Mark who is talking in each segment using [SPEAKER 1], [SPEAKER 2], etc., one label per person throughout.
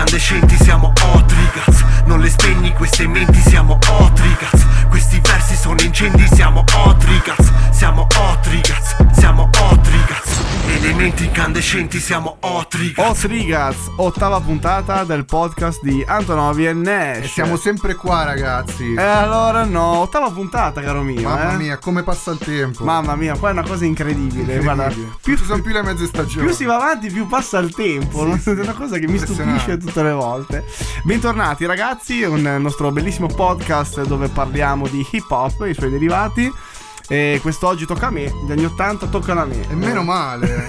[SPEAKER 1] incandescenti siamo hot ragazzi Non le spegni queste menti siamo hot ragazzi Questi versi sono incendi siamo hot ragazzi Siamo hot ragazzi Siamo hot ragazzi Elementi incandescenti siamo hot ragazzi
[SPEAKER 2] Hot Rigaz, ottava puntata del podcast di Antonovi e Nash.
[SPEAKER 3] E siamo sempre qua, ragazzi.
[SPEAKER 2] E allora no, ottava puntata, caro mio.
[SPEAKER 3] Mamma
[SPEAKER 2] eh.
[SPEAKER 3] mia, come passa il tempo.
[SPEAKER 2] Mamma mia, qua è una cosa incredibile. Guarda,
[SPEAKER 3] Incredibile.
[SPEAKER 2] più,
[SPEAKER 3] Ci sono più le mezze stagioni.
[SPEAKER 2] più si va avanti, più passa il tempo. no? è una cosa che mi stupisce tutte le volte. Bentornati, ragazzi. Un nostro bellissimo podcast dove parliamo di hip hop e i suoi derivati. E quest'oggi tocca a me, gli anni 80 toccano a me.
[SPEAKER 3] E meno male.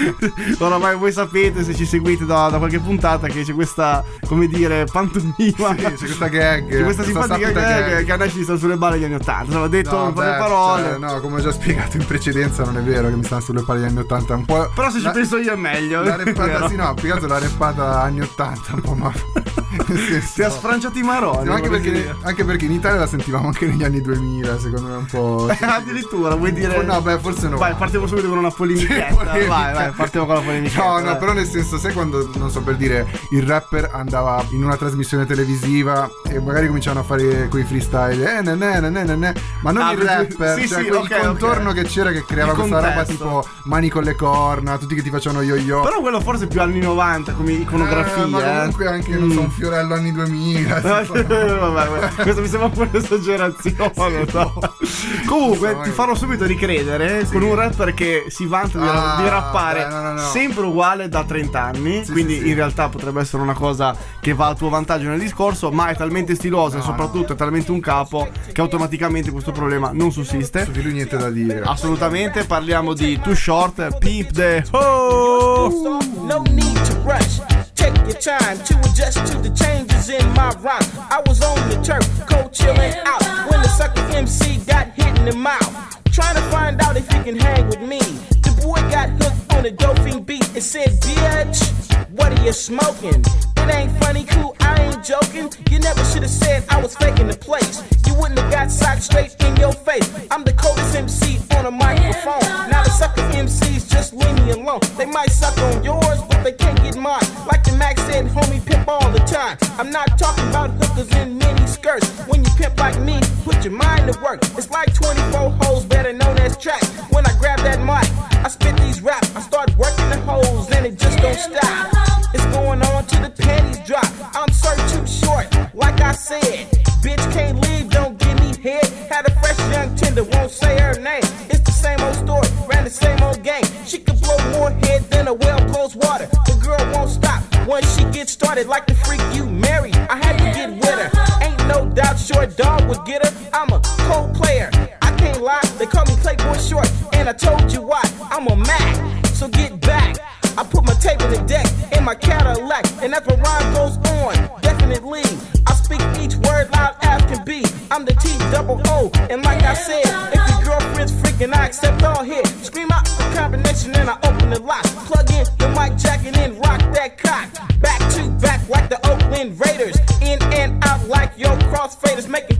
[SPEAKER 2] Oramai voi sapete se ci seguite da, da qualche puntata che c'è questa, come dire, pantomima.
[SPEAKER 3] Sì, c'è questa gag.
[SPEAKER 2] C'è questa simpatica
[SPEAKER 3] saputa
[SPEAKER 2] gag che Nash sta sulle balle degli anni 80. Insomma, detto
[SPEAKER 3] No,
[SPEAKER 2] in poche
[SPEAKER 3] beh,
[SPEAKER 2] parole.
[SPEAKER 3] cioè, no, come ho già spiegato in precedenza, non è vero che mi stanno sulle palle degli anni 80. Un po'.
[SPEAKER 2] Però se ci
[SPEAKER 3] la-
[SPEAKER 2] penso io è meglio.
[SPEAKER 3] La repata,
[SPEAKER 2] vero.
[SPEAKER 3] sì, no, più che altro la repata anni 80, un po' ma. Senso-
[SPEAKER 2] Ti ha sfranciato i maroni.
[SPEAKER 3] Sì, anche, perché, anche perché in Italia la sentivamo anche negli anni 2000, secondo me un po'.
[SPEAKER 2] Eh, Addirittura vuoi dire.
[SPEAKER 3] No, beh, forse no.
[SPEAKER 2] Vai, partiamo subito con una polemichetta.
[SPEAKER 3] Sì, polemica.
[SPEAKER 2] Vai, vai, partiamo con la polemichetta.
[SPEAKER 3] No, no, però nel senso, sai quando, non so per dire, il rapper andava in una trasmissione televisiva e magari cominciavano a fare quei freestyle, eh, ne, ne, ne, ne, ne, ma non
[SPEAKER 2] Ah,
[SPEAKER 3] il
[SPEAKER 2] per-
[SPEAKER 3] rapper,
[SPEAKER 2] sì,
[SPEAKER 3] cioè
[SPEAKER 2] sì,
[SPEAKER 3] quel
[SPEAKER 2] ok,
[SPEAKER 3] contorno
[SPEAKER 2] ok.
[SPEAKER 3] che c'era che creava
[SPEAKER 2] Il
[SPEAKER 3] questa roba
[SPEAKER 2] contesto.
[SPEAKER 3] tipo mani con le corna, tutti che ti facevano yo-yo.
[SPEAKER 2] Però quello forse è più anni 90 come iconografia.
[SPEAKER 3] Eh, ma comunque anche, non so,
[SPEAKER 2] Mm.
[SPEAKER 3] un fiorello anni 2000.
[SPEAKER 2] vabbè, questo mi sembra un po' un'esagerazione. no? Comunque,
[SPEAKER 3] Insomma,
[SPEAKER 2] ti farò subito ricredere con un rapper che si vanta di,
[SPEAKER 3] Ah,
[SPEAKER 2] di rappare
[SPEAKER 3] beh, no, no, no.
[SPEAKER 2] sempre uguale da 30 anni.
[SPEAKER 3] Sì,
[SPEAKER 2] quindi
[SPEAKER 3] sì, sì.
[SPEAKER 2] in realtà potrebbe essere una cosa che va a tuo vantaggio nel discorso, ma è talmente stilosa e
[SPEAKER 3] No,
[SPEAKER 2] soprattutto è talmente un capo che automaticamente questo problema non sussiste.
[SPEAKER 3] Su di lui niente da dire.
[SPEAKER 2] Assolutamente, parliamo di Too Short, Peep the Ho.
[SPEAKER 4] No need to rush. Take your time to adjust to the changes in my rhyme. I was on the turf, cold chilling out when the sucker MC got hit in the mouth. Trying to find out if he can hang with me. The boy got hooked on a doping beat. It said, bitch, what are you smoking? It ain't funny, cool, I ain't joking. You never should have said I was faking the place. You wouldn't have got socked straight in your face. I'm the coldest MC on a microphone. Now the sucker MCs just leave me alone. They might suck on yours, I'm not talking about hookers in mini skirts. When you pimp like me, put your mind to work. Double O, and like I said, if your girlfriend's freaking, I accept all here. Scream out the combination, and I open the lock. Plug in the mic jack and then rock that cock. Back to back like the Oakland Raiders, in and out like your crossfaders, making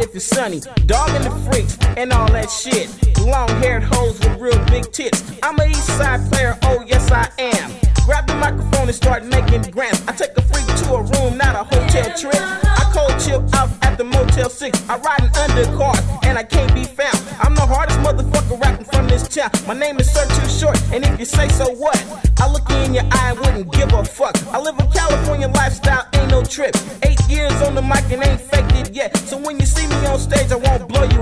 [SPEAKER 4] if it's sunny. Dog and the freaks and all that shit. Long haired hoes with real big tits. I'm a east side player, oh yes I am. Grab the microphone and start making grants. I take a freak to a room, not a hotel trip. I cold chill out at the Motel 6. I ride an undercar and I can't be found. I'm the hardest motherfucker rapping from this town. My name is Sir Too Short, and if you say so what? I look in your eye and wouldn't give a fuck. I live a California lifestyle, trip. Eight years on the mic and ain't faked it yet. So when you see me on stage, I a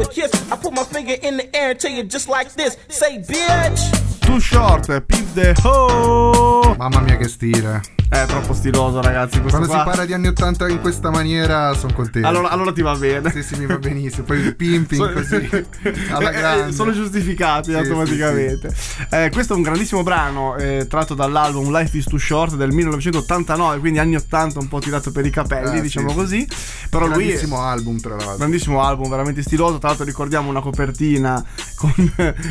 [SPEAKER 4] kiss. I put my finger in the air and tell you just like this. Say, bitch.
[SPEAKER 2] Too short, Pimp the Ho.
[SPEAKER 3] Mamma mia che stile.
[SPEAKER 2] È troppo stiloso, ragazzi.
[SPEAKER 3] Quando
[SPEAKER 2] qua.
[SPEAKER 3] si parla di anni 80 in questa maniera sono contento.
[SPEAKER 2] Allora, allora ti va bene.
[SPEAKER 3] Sì, sì, mi va benissimo. Poi il pimping
[SPEAKER 2] So-
[SPEAKER 3] così alla
[SPEAKER 2] Eh, eh,
[SPEAKER 3] grande.
[SPEAKER 2] sono giustificati
[SPEAKER 3] Sì,
[SPEAKER 2] automaticamente. Eh, questo è un grandissimo brano eh, tratto dall'album Life is Too Short del 1989, quindi anni 80 un po' tirato per i capelli,
[SPEAKER 3] Eh,
[SPEAKER 2] diciamo
[SPEAKER 3] sì,
[SPEAKER 2] così. Però lui è
[SPEAKER 3] Grandissimo album, tra l'altro.
[SPEAKER 2] grandissimo album, veramente stiloso. Tra l'altro ricordiamo una copertina con,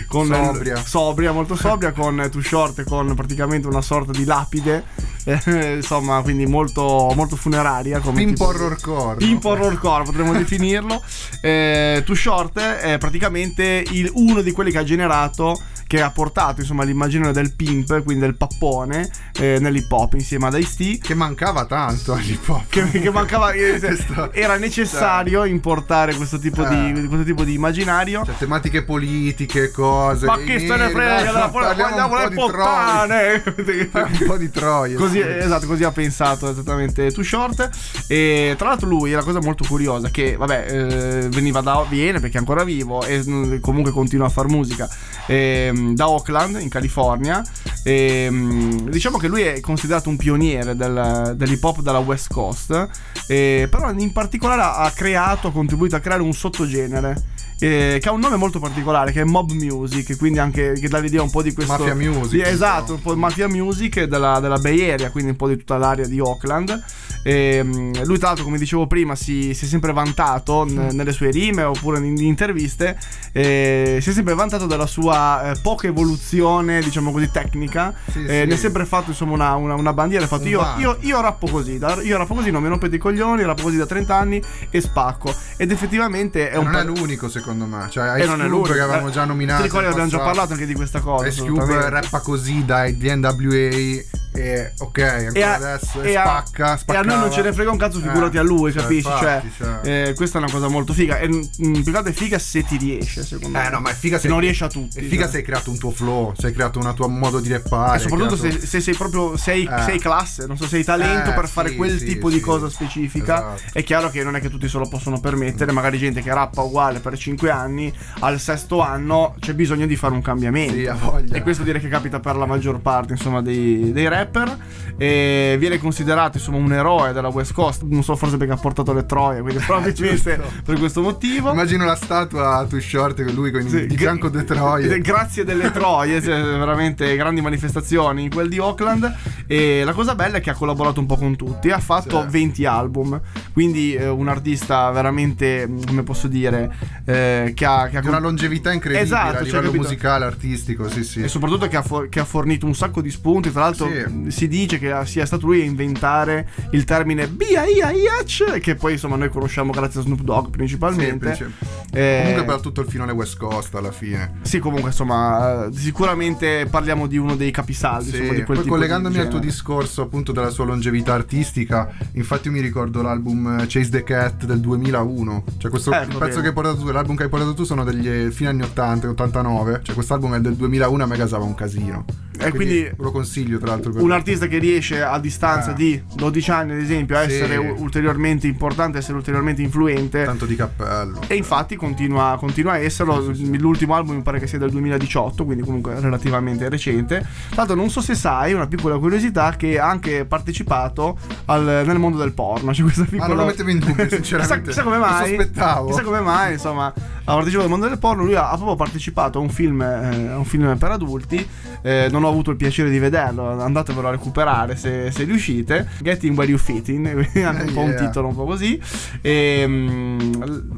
[SPEAKER 2] con
[SPEAKER 3] Sobria.
[SPEAKER 2] sobria, molto sobria, con Too Short con praticamente una sorta di lapide. Eh, insomma, quindi molto, molto funeraria. Come
[SPEAKER 3] Pimp
[SPEAKER 2] tipo-
[SPEAKER 3] horrorcore.
[SPEAKER 2] Pimp
[SPEAKER 3] no?
[SPEAKER 2] horrorcore potremmo definirlo. Eh, Too Short è praticamente il- uno di quelli che ha generato che ha portato insomma l'immaginario del pimp, quindi del pappone, eh, nell'hip hop insieme ad Ice-T.
[SPEAKER 3] Che mancava tanto all'hip hop.
[SPEAKER 2] Che, che mancava, eh, era necessario importare questo tipo, di,
[SPEAKER 3] Eh.
[SPEAKER 2] questo tipo di immaginario.
[SPEAKER 3] Cioè, tematiche politiche, cose.
[SPEAKER 2] Ma
[SPEAKER 3] i
[SPEAKER 2] chi se ne
[SPEAKER 3] neri,
[SPEAKER 2] frega,
[SPEAKER 3] dai,
[SPEAKER 2] della
[SPEAKER 3] parliamo un po' di troie. un po' di troie.
[SPEAKER 2] Così,
[SPEAKER 3] sì.
[SPEAKER 2] esatto, così ha pensato esattamente Too Short. E tra l'altro lui, la cosa molto curiosa, che vabbè, eh, veniva da viene perché è ancora vivo e mm, comunque continua a fare musica ehm, da Oakland, in California. E, mm, diciamo che lui è considerato un pioniere del- dell'hip hop dalla West Coast. e però in particolare ha- creato, ha contribuito a creare un sottogenere. eh, che ha un nome molto particolare che è Mob Music quindi anche che dà l'idea un po' di questo
[SPEAKER 3] Mafia music,
[SPEAKER 2] Sì, esatto
[SPEAKER 3] insomma.
[SPEAKER 2] un po' di mafia music della, della Bay Area, quindi un po' di tutta l'area di Oakland. E, mm, lui, tra l'altro, come dicevo prima, si, si è sempre vantato n- nelle sue rime oppure in, in interviste. eh, si è sempre vantato della sua eh, poca evoluzione, diciamo così, tecnica.
[SPEAKER 3] Sì,
[SPEAKER 2] Eh,
[SPEAKER 3] sì.
[SPEAKER 2] Ne ha sempre fatto insomma una, una- una bandiera. Ha fatto io, io, io rappo così, da- io rappo così, non mi rompete i coglioni, rappo così da 30 anni e spacco. Ed effettivamente è
[SPEAKER 3] E
[SPEAKER 2] un
[SPEAKER 3] non
[SPEAKER 2] po'.
[SPEAKER 3] è l'unico, secondo me. Cioè,
[SPEAKER 2] e
[SPEAKER 3] Ice
[SPEAKER 2] non è l'unico.
[SPEAKER 3] che avevamo
[SPEAKER 2] Eh,
[SPEAKER 3] già nominato.
[SPEAKER 2] Ti ricordi, abbiamo già parlato anche di questa cosa.
[SPEAKER 3] Ice Cube rappa così dai di NWA e ok, ancora
[SPEAKER 2] e a,
[SPEAKER 3] adesso
[SPEAKER 2] e
[SPEAKER 3] e
[SPEAKER 2] a-
[SPEAKER 3] spacca,
[SPEAKER 2] e a
[SPEAKER 3] spaccava.
[SPEAKER 2] noi non ce ne frega un cazzo, figurati
[SPEAKER 3] Eh,
[SPEAKER 2] a lui,
[SPEAKER 3] cioè,
[SPEAKER 2] capisci?
[SPEAKER 3] infatti,
[SPEAKER 2] cioè,
[SPEAKER 3] cioè.
[SPEAKER 2] eh, questa è una cosa molto figa. E mm, più che altro è figa se ti riesce, secondo me.
[SPEAKER 3] Eh no, ma è figa
[SPEAKER 2] se
[SPEAKER 3] se
[SPEAKER 2] non riesce a tutti.
[SPEAKER 3] È figa
[SPEAKER 2] cioè.
[SPEAKER 3] se hai creato un tuo flow, se hai creato un tuo modo di rappare.
[SPEAKER 2] E soprattutto
[SPEAKER 3] hai creato-
[SPEAKER 2] se, se sei proprio sei,
[SPEAKER 3] Eh.
[SPEAKER 2] sei classe, non so, sei talento
[SPEAKER 3] Eh,
[SPEAKER 2] per fare
[SPEAKER 3] sì,
[SPEAKER 2] quel
[SPEAKER 3] sì,
[SPEAKER 2] tipo di
[SPEAKER 3] sì.
[SPEAKER 2] cosa specifica.
[SPEAKER 3] Esatto.
[SPEAKER 2] È chiaro che non è che tutti se lo possono permettere. Magari gente che rappa uguale per 5 anni, al sesto anno c'è bisogno di fare un cambiamento. E questo direi che capita per la maggior parte, insomma, dei, dei rapper. E viene considerato, insomma, un eroe della West Coast. Non so, forse perché ha portato le troie, quindi probabilmente
[SPEAKER 3] Giusto.
[SPEAKER 2] per questo motivo.
[SPEAKER 3] Immagino la statua a Too Short con lui con
[SPEAKER 2] Sì,
[SPEAKER 3] di
[SPEAKER 2] gra-
[SPEAKER 3] fianco due troie.
[SPEAKER 2] Grazie delle troie, cioè, veramente grandi manifestazioni in quel di Oakland. E la cosa bella è che ha collaborato un po' con tutti. Ha fatto
[SPEAKER 3] Sì.
[SPEAKER 2] 20 album. Quindi eh, un artista veramente, come posso dire, eh, che ha, che ha
[SPEAKER 3] Di una longevità incredibile
[SPEAKER 2] Esatto,
[SPEAKER 3] a
[SPEAKER 2] cioè,
[SPEAKER 3] livello
[SPEAKER 2] capito?
[SPEAKER 3] musicale, artistico, sì, sì.
[SPEAKER 2] E soprattutto che ha, for- che ha fornito un sacco di spunti. Tra l'altro,
[SPEAKER 3] Sì.
[SPEAKER 2] si dice che sia stato lui a inventare il termine B.I.A.I.H. Che poi insomma noi conosciamo grazie a Snoop Dogg principalmente.
[SPEAKER 3] Sì,
[SPEAKER 2] Eh,
[SPEAKER 3] Comunque per tutto il filone West Coast alla fine.
[SPEAKER 2] Sì, comunque, insomma, eh, sicuramente parliamo di uno dei capisaldi.
[SPEAKER 3] Sì,
[SPEAKER 2] insomma,
[SPEAKER 3] poi collegandomi
[SPEAKER 2] di
[SPEAKER 3] al tuo discorso appunto della sua longevità artistica, infatti io mi ricordo l'album eh, Chase the Cat del 2001, cioè questo il pezzo che hai portato tu, l'album che hai portato tu sono degli eh, fine anni 80 89, cioè quest'album è del 2001 a me gasava un casino.
[SPEAKER 2] E quindi
[SPEAKER 3] ve lo consiglio tra l'altro per
[SPEAKER 2] un artista che riesce a distanza
[SPEAKER 3] Ah.
[SPEAKER 2] di 12 anni, ad esempio, a
[SPEAKER 3] Sì.
[SPEAKER 2] essere ulteriormente importante, a essere ulteriormente influente.
[SPEAKER 3] tanto di cappello.
[SPEAKER 2] E infatti continua, continua a esserlo. L'ultimo album mi pare che sia del 2018, quindi comunque relativamente recente. Tra l'altro, non so se sai, una piccola curiosità, che ha anche partecipato al- nel mondo del porno. C'è questa piccola.
[SPEAKER 3] Ah, non lo mettevo in dubbio,
[SPEAKER 2] Chissà,
[SPEAKER 3] sinceramente.
[SPEAKER 2] chissà come
[SPEAKER 3] Lo
[SPEAKER 2] mai.
[SPEAKER 3] sospettavo.
[SPEAKER 2] Chissà come mai, insomma, ha partecipato al mondo del porno. Lui ha, ha proprio partecipato a un film, eh, un film per adulti. eh, non, ho avuto il piacere di vederlo, andatevelo a recuperare se, se riuscite. Getting Where You Fit In, anche un po' un titolo un po' così. E, mm,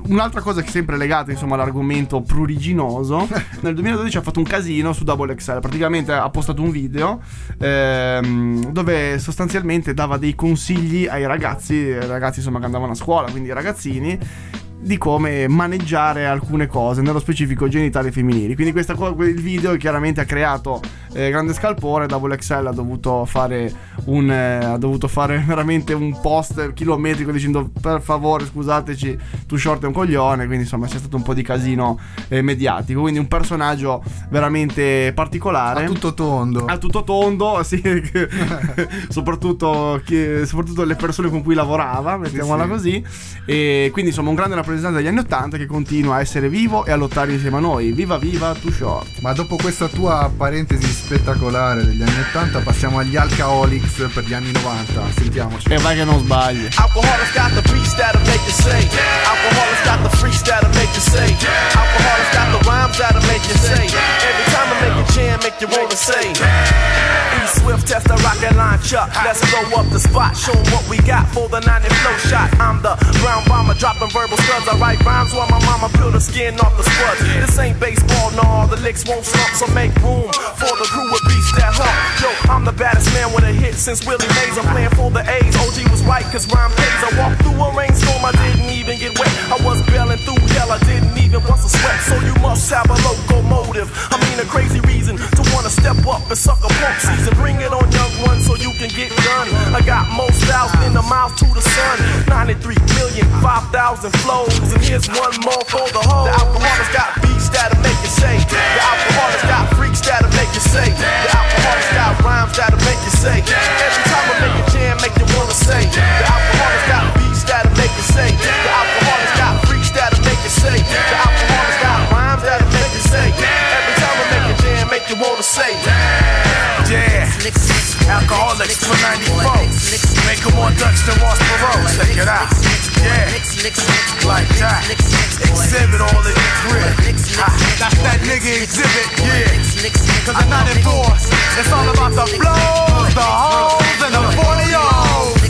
[SPEAKER 2] un'altra cosa che è sempre legata insomma all'argomento pruriginoso, nel 2012 ha fatto un casino su Double XL, praticamente ha postato un video ehm, dove sostanzialmente dava dei consigli ai ragazzi, ragazzi insomma che andavano a scuola, quindi ragazzini di come maneggiare alcune cose, nello specifico genitali femminili. Quindi questa co- il video chiaramente ha creato eh, grande scalpore, Double XL ha dovuto fare un eh, ha dovuto fare veramente un post chilometrico dicendo per favore scusateci, tu short è un coglione, quindi insomma c'è stato un po' di casino eh, mediatico, quindi un personaggio veramente particolare.
[SPEAKER 3] A tutto tondo.
[SPEAKER 2] A tutto tondo, sì, soprattutto, chi- soprattutto le persone con cui lavorava, mettiamola
[SPEAKER 3] sì.
[SPEAKER 2] così. E quindi insomma un grande rappresentante degli anni 80 che continua a essere vivo e a lottare insieme a noi. Viva viva Too Short.
[SPEAKER 3] Ma dopo questa tua parentesi spettacolare degli anni 80 passiamo agli Alcoholics per gli anni 90. Sentiamoci.
[SPEAKER 2] E vai che non sbagli.
[SPEAKER 5] Alcoholics got the beats that'll make you say. Alcoholics got the freaks that'll make you say. Alcoholics got the rhymes that'll make you say. Every time I make a jam, make you wanna say. E Swift test the rocket line chuck. Let's blow up the spot. Show 'em what we got for the 90 flow shot. I'm the brown bomber dropping verbal scuds. I write rhymes while my mama peel the skin off the spuds. This ain't baseball, no. The licks won't slump, so make room for the crew with beats that hump. Yo, I'm the baddest man with a hit since Willie Mays. I'm playing for the A's. OG was right, cause rhyme pays. I walked through a rainstorm, I didn't even get wet. I was bailing through hell, I didn't even bust a sweat. So you must have a locomotive. I mean, a crazy reason to wanna step up and suck a pump season. Bring it on, young one, so you can get done. I got more styles than the mouth to the sun. 93 5,000 flows. And here's one more for the whole. The alcoholics got beats that'll make you say. The alcoholics got freaks that'll make you say. The alcoholics got rhymes that'll make you say. Every time I make a jam, make you wanna say. The alcoholics got beats that'll make you say. The alcoholics got freaks that'll make you say. The alcoholics got rhymes that'll make you say. Every time I make a jam, make you wanna say. Yeah, alcoholics for 94. Make them more Dutch than Ross Perot. Check it out. Yeah, like that. Exhibit all in the crib. Ha, That's that nigga exhibit. Yeah, cause at 94, it's all about the blows, the hoes, and the 40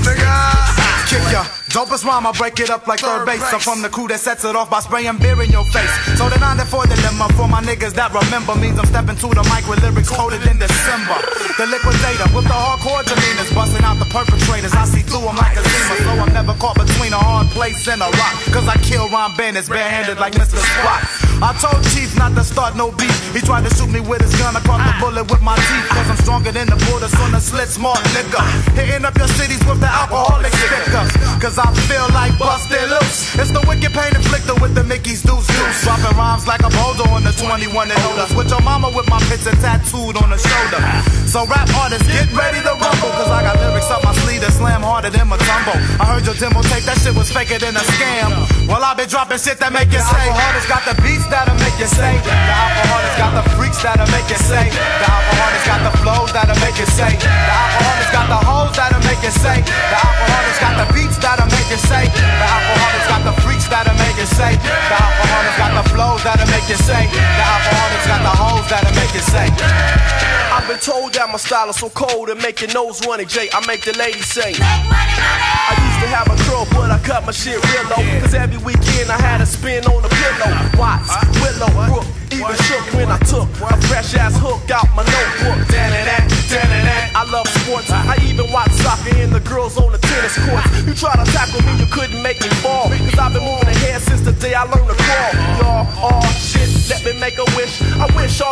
[SPEAKER 5] Nigga, kick ya. Dopest rhyme, I break it up like third base. I'm from the crew that sets it off by spraying beer in your face. So the 94 dilemma for the lemma for my niggas that remember means I'm stepping to the mic with lyrics coded in December. The liquidator with the hardcore demeanors, busting out the perpetrators. I see through them like a zima, so I'm never caught between a hard place and a rock. Cause I kill Ron Bandits barehanded like Mr. Spot. I told Chief not to start no beef. He tried to shoot me with his gun I caught the bullet with my teeth. Cause I'm stronger than the borders on the slit smart liquor. Hitting up your cities with the alcoholic stickers. Cause I feel like busted loose. It's the wicked pain inflictor with the Mickey's deuce deuce. Dropping rhymes like a boulder on the 21 and older. With your mama with my picture tattooed on the shoulder. So rap artists, get ready to rumble. Cause I got lyrics up my sleeve that slam harder than my tumble. I heard your demo tape, that shit was faker than a scam. Well, I've been dropping shit that make you say. Alcoholics got the beats that'll make you say. The alcoholics got the freaks that'll make you say. The alcoholics got the flows that'll make you say. The alcoholics got the hoes that'll make you say. The alcoholics got the beats that'll make you say. The alcoholics got the freaks that'll make you say. The alcoholics got the flows that'll make you say. The alcoholics got the hoes that'll make you say. I've been told that my style is so cold and make your nose runny, Jay. I make the ladies sing. I used to have a curl, but I cut my shit real low. Cause every weekend I had a spin on the pillow. Watts, Willow, Brook, even shook when I took a fresh ass hook out my notebook. I love sports. I even watch soccer and the girls on the tennis courts. You try to tackle me, you couldn't make me fall. Cause I've been moving ahead since the day I learned to crawl. Y'all,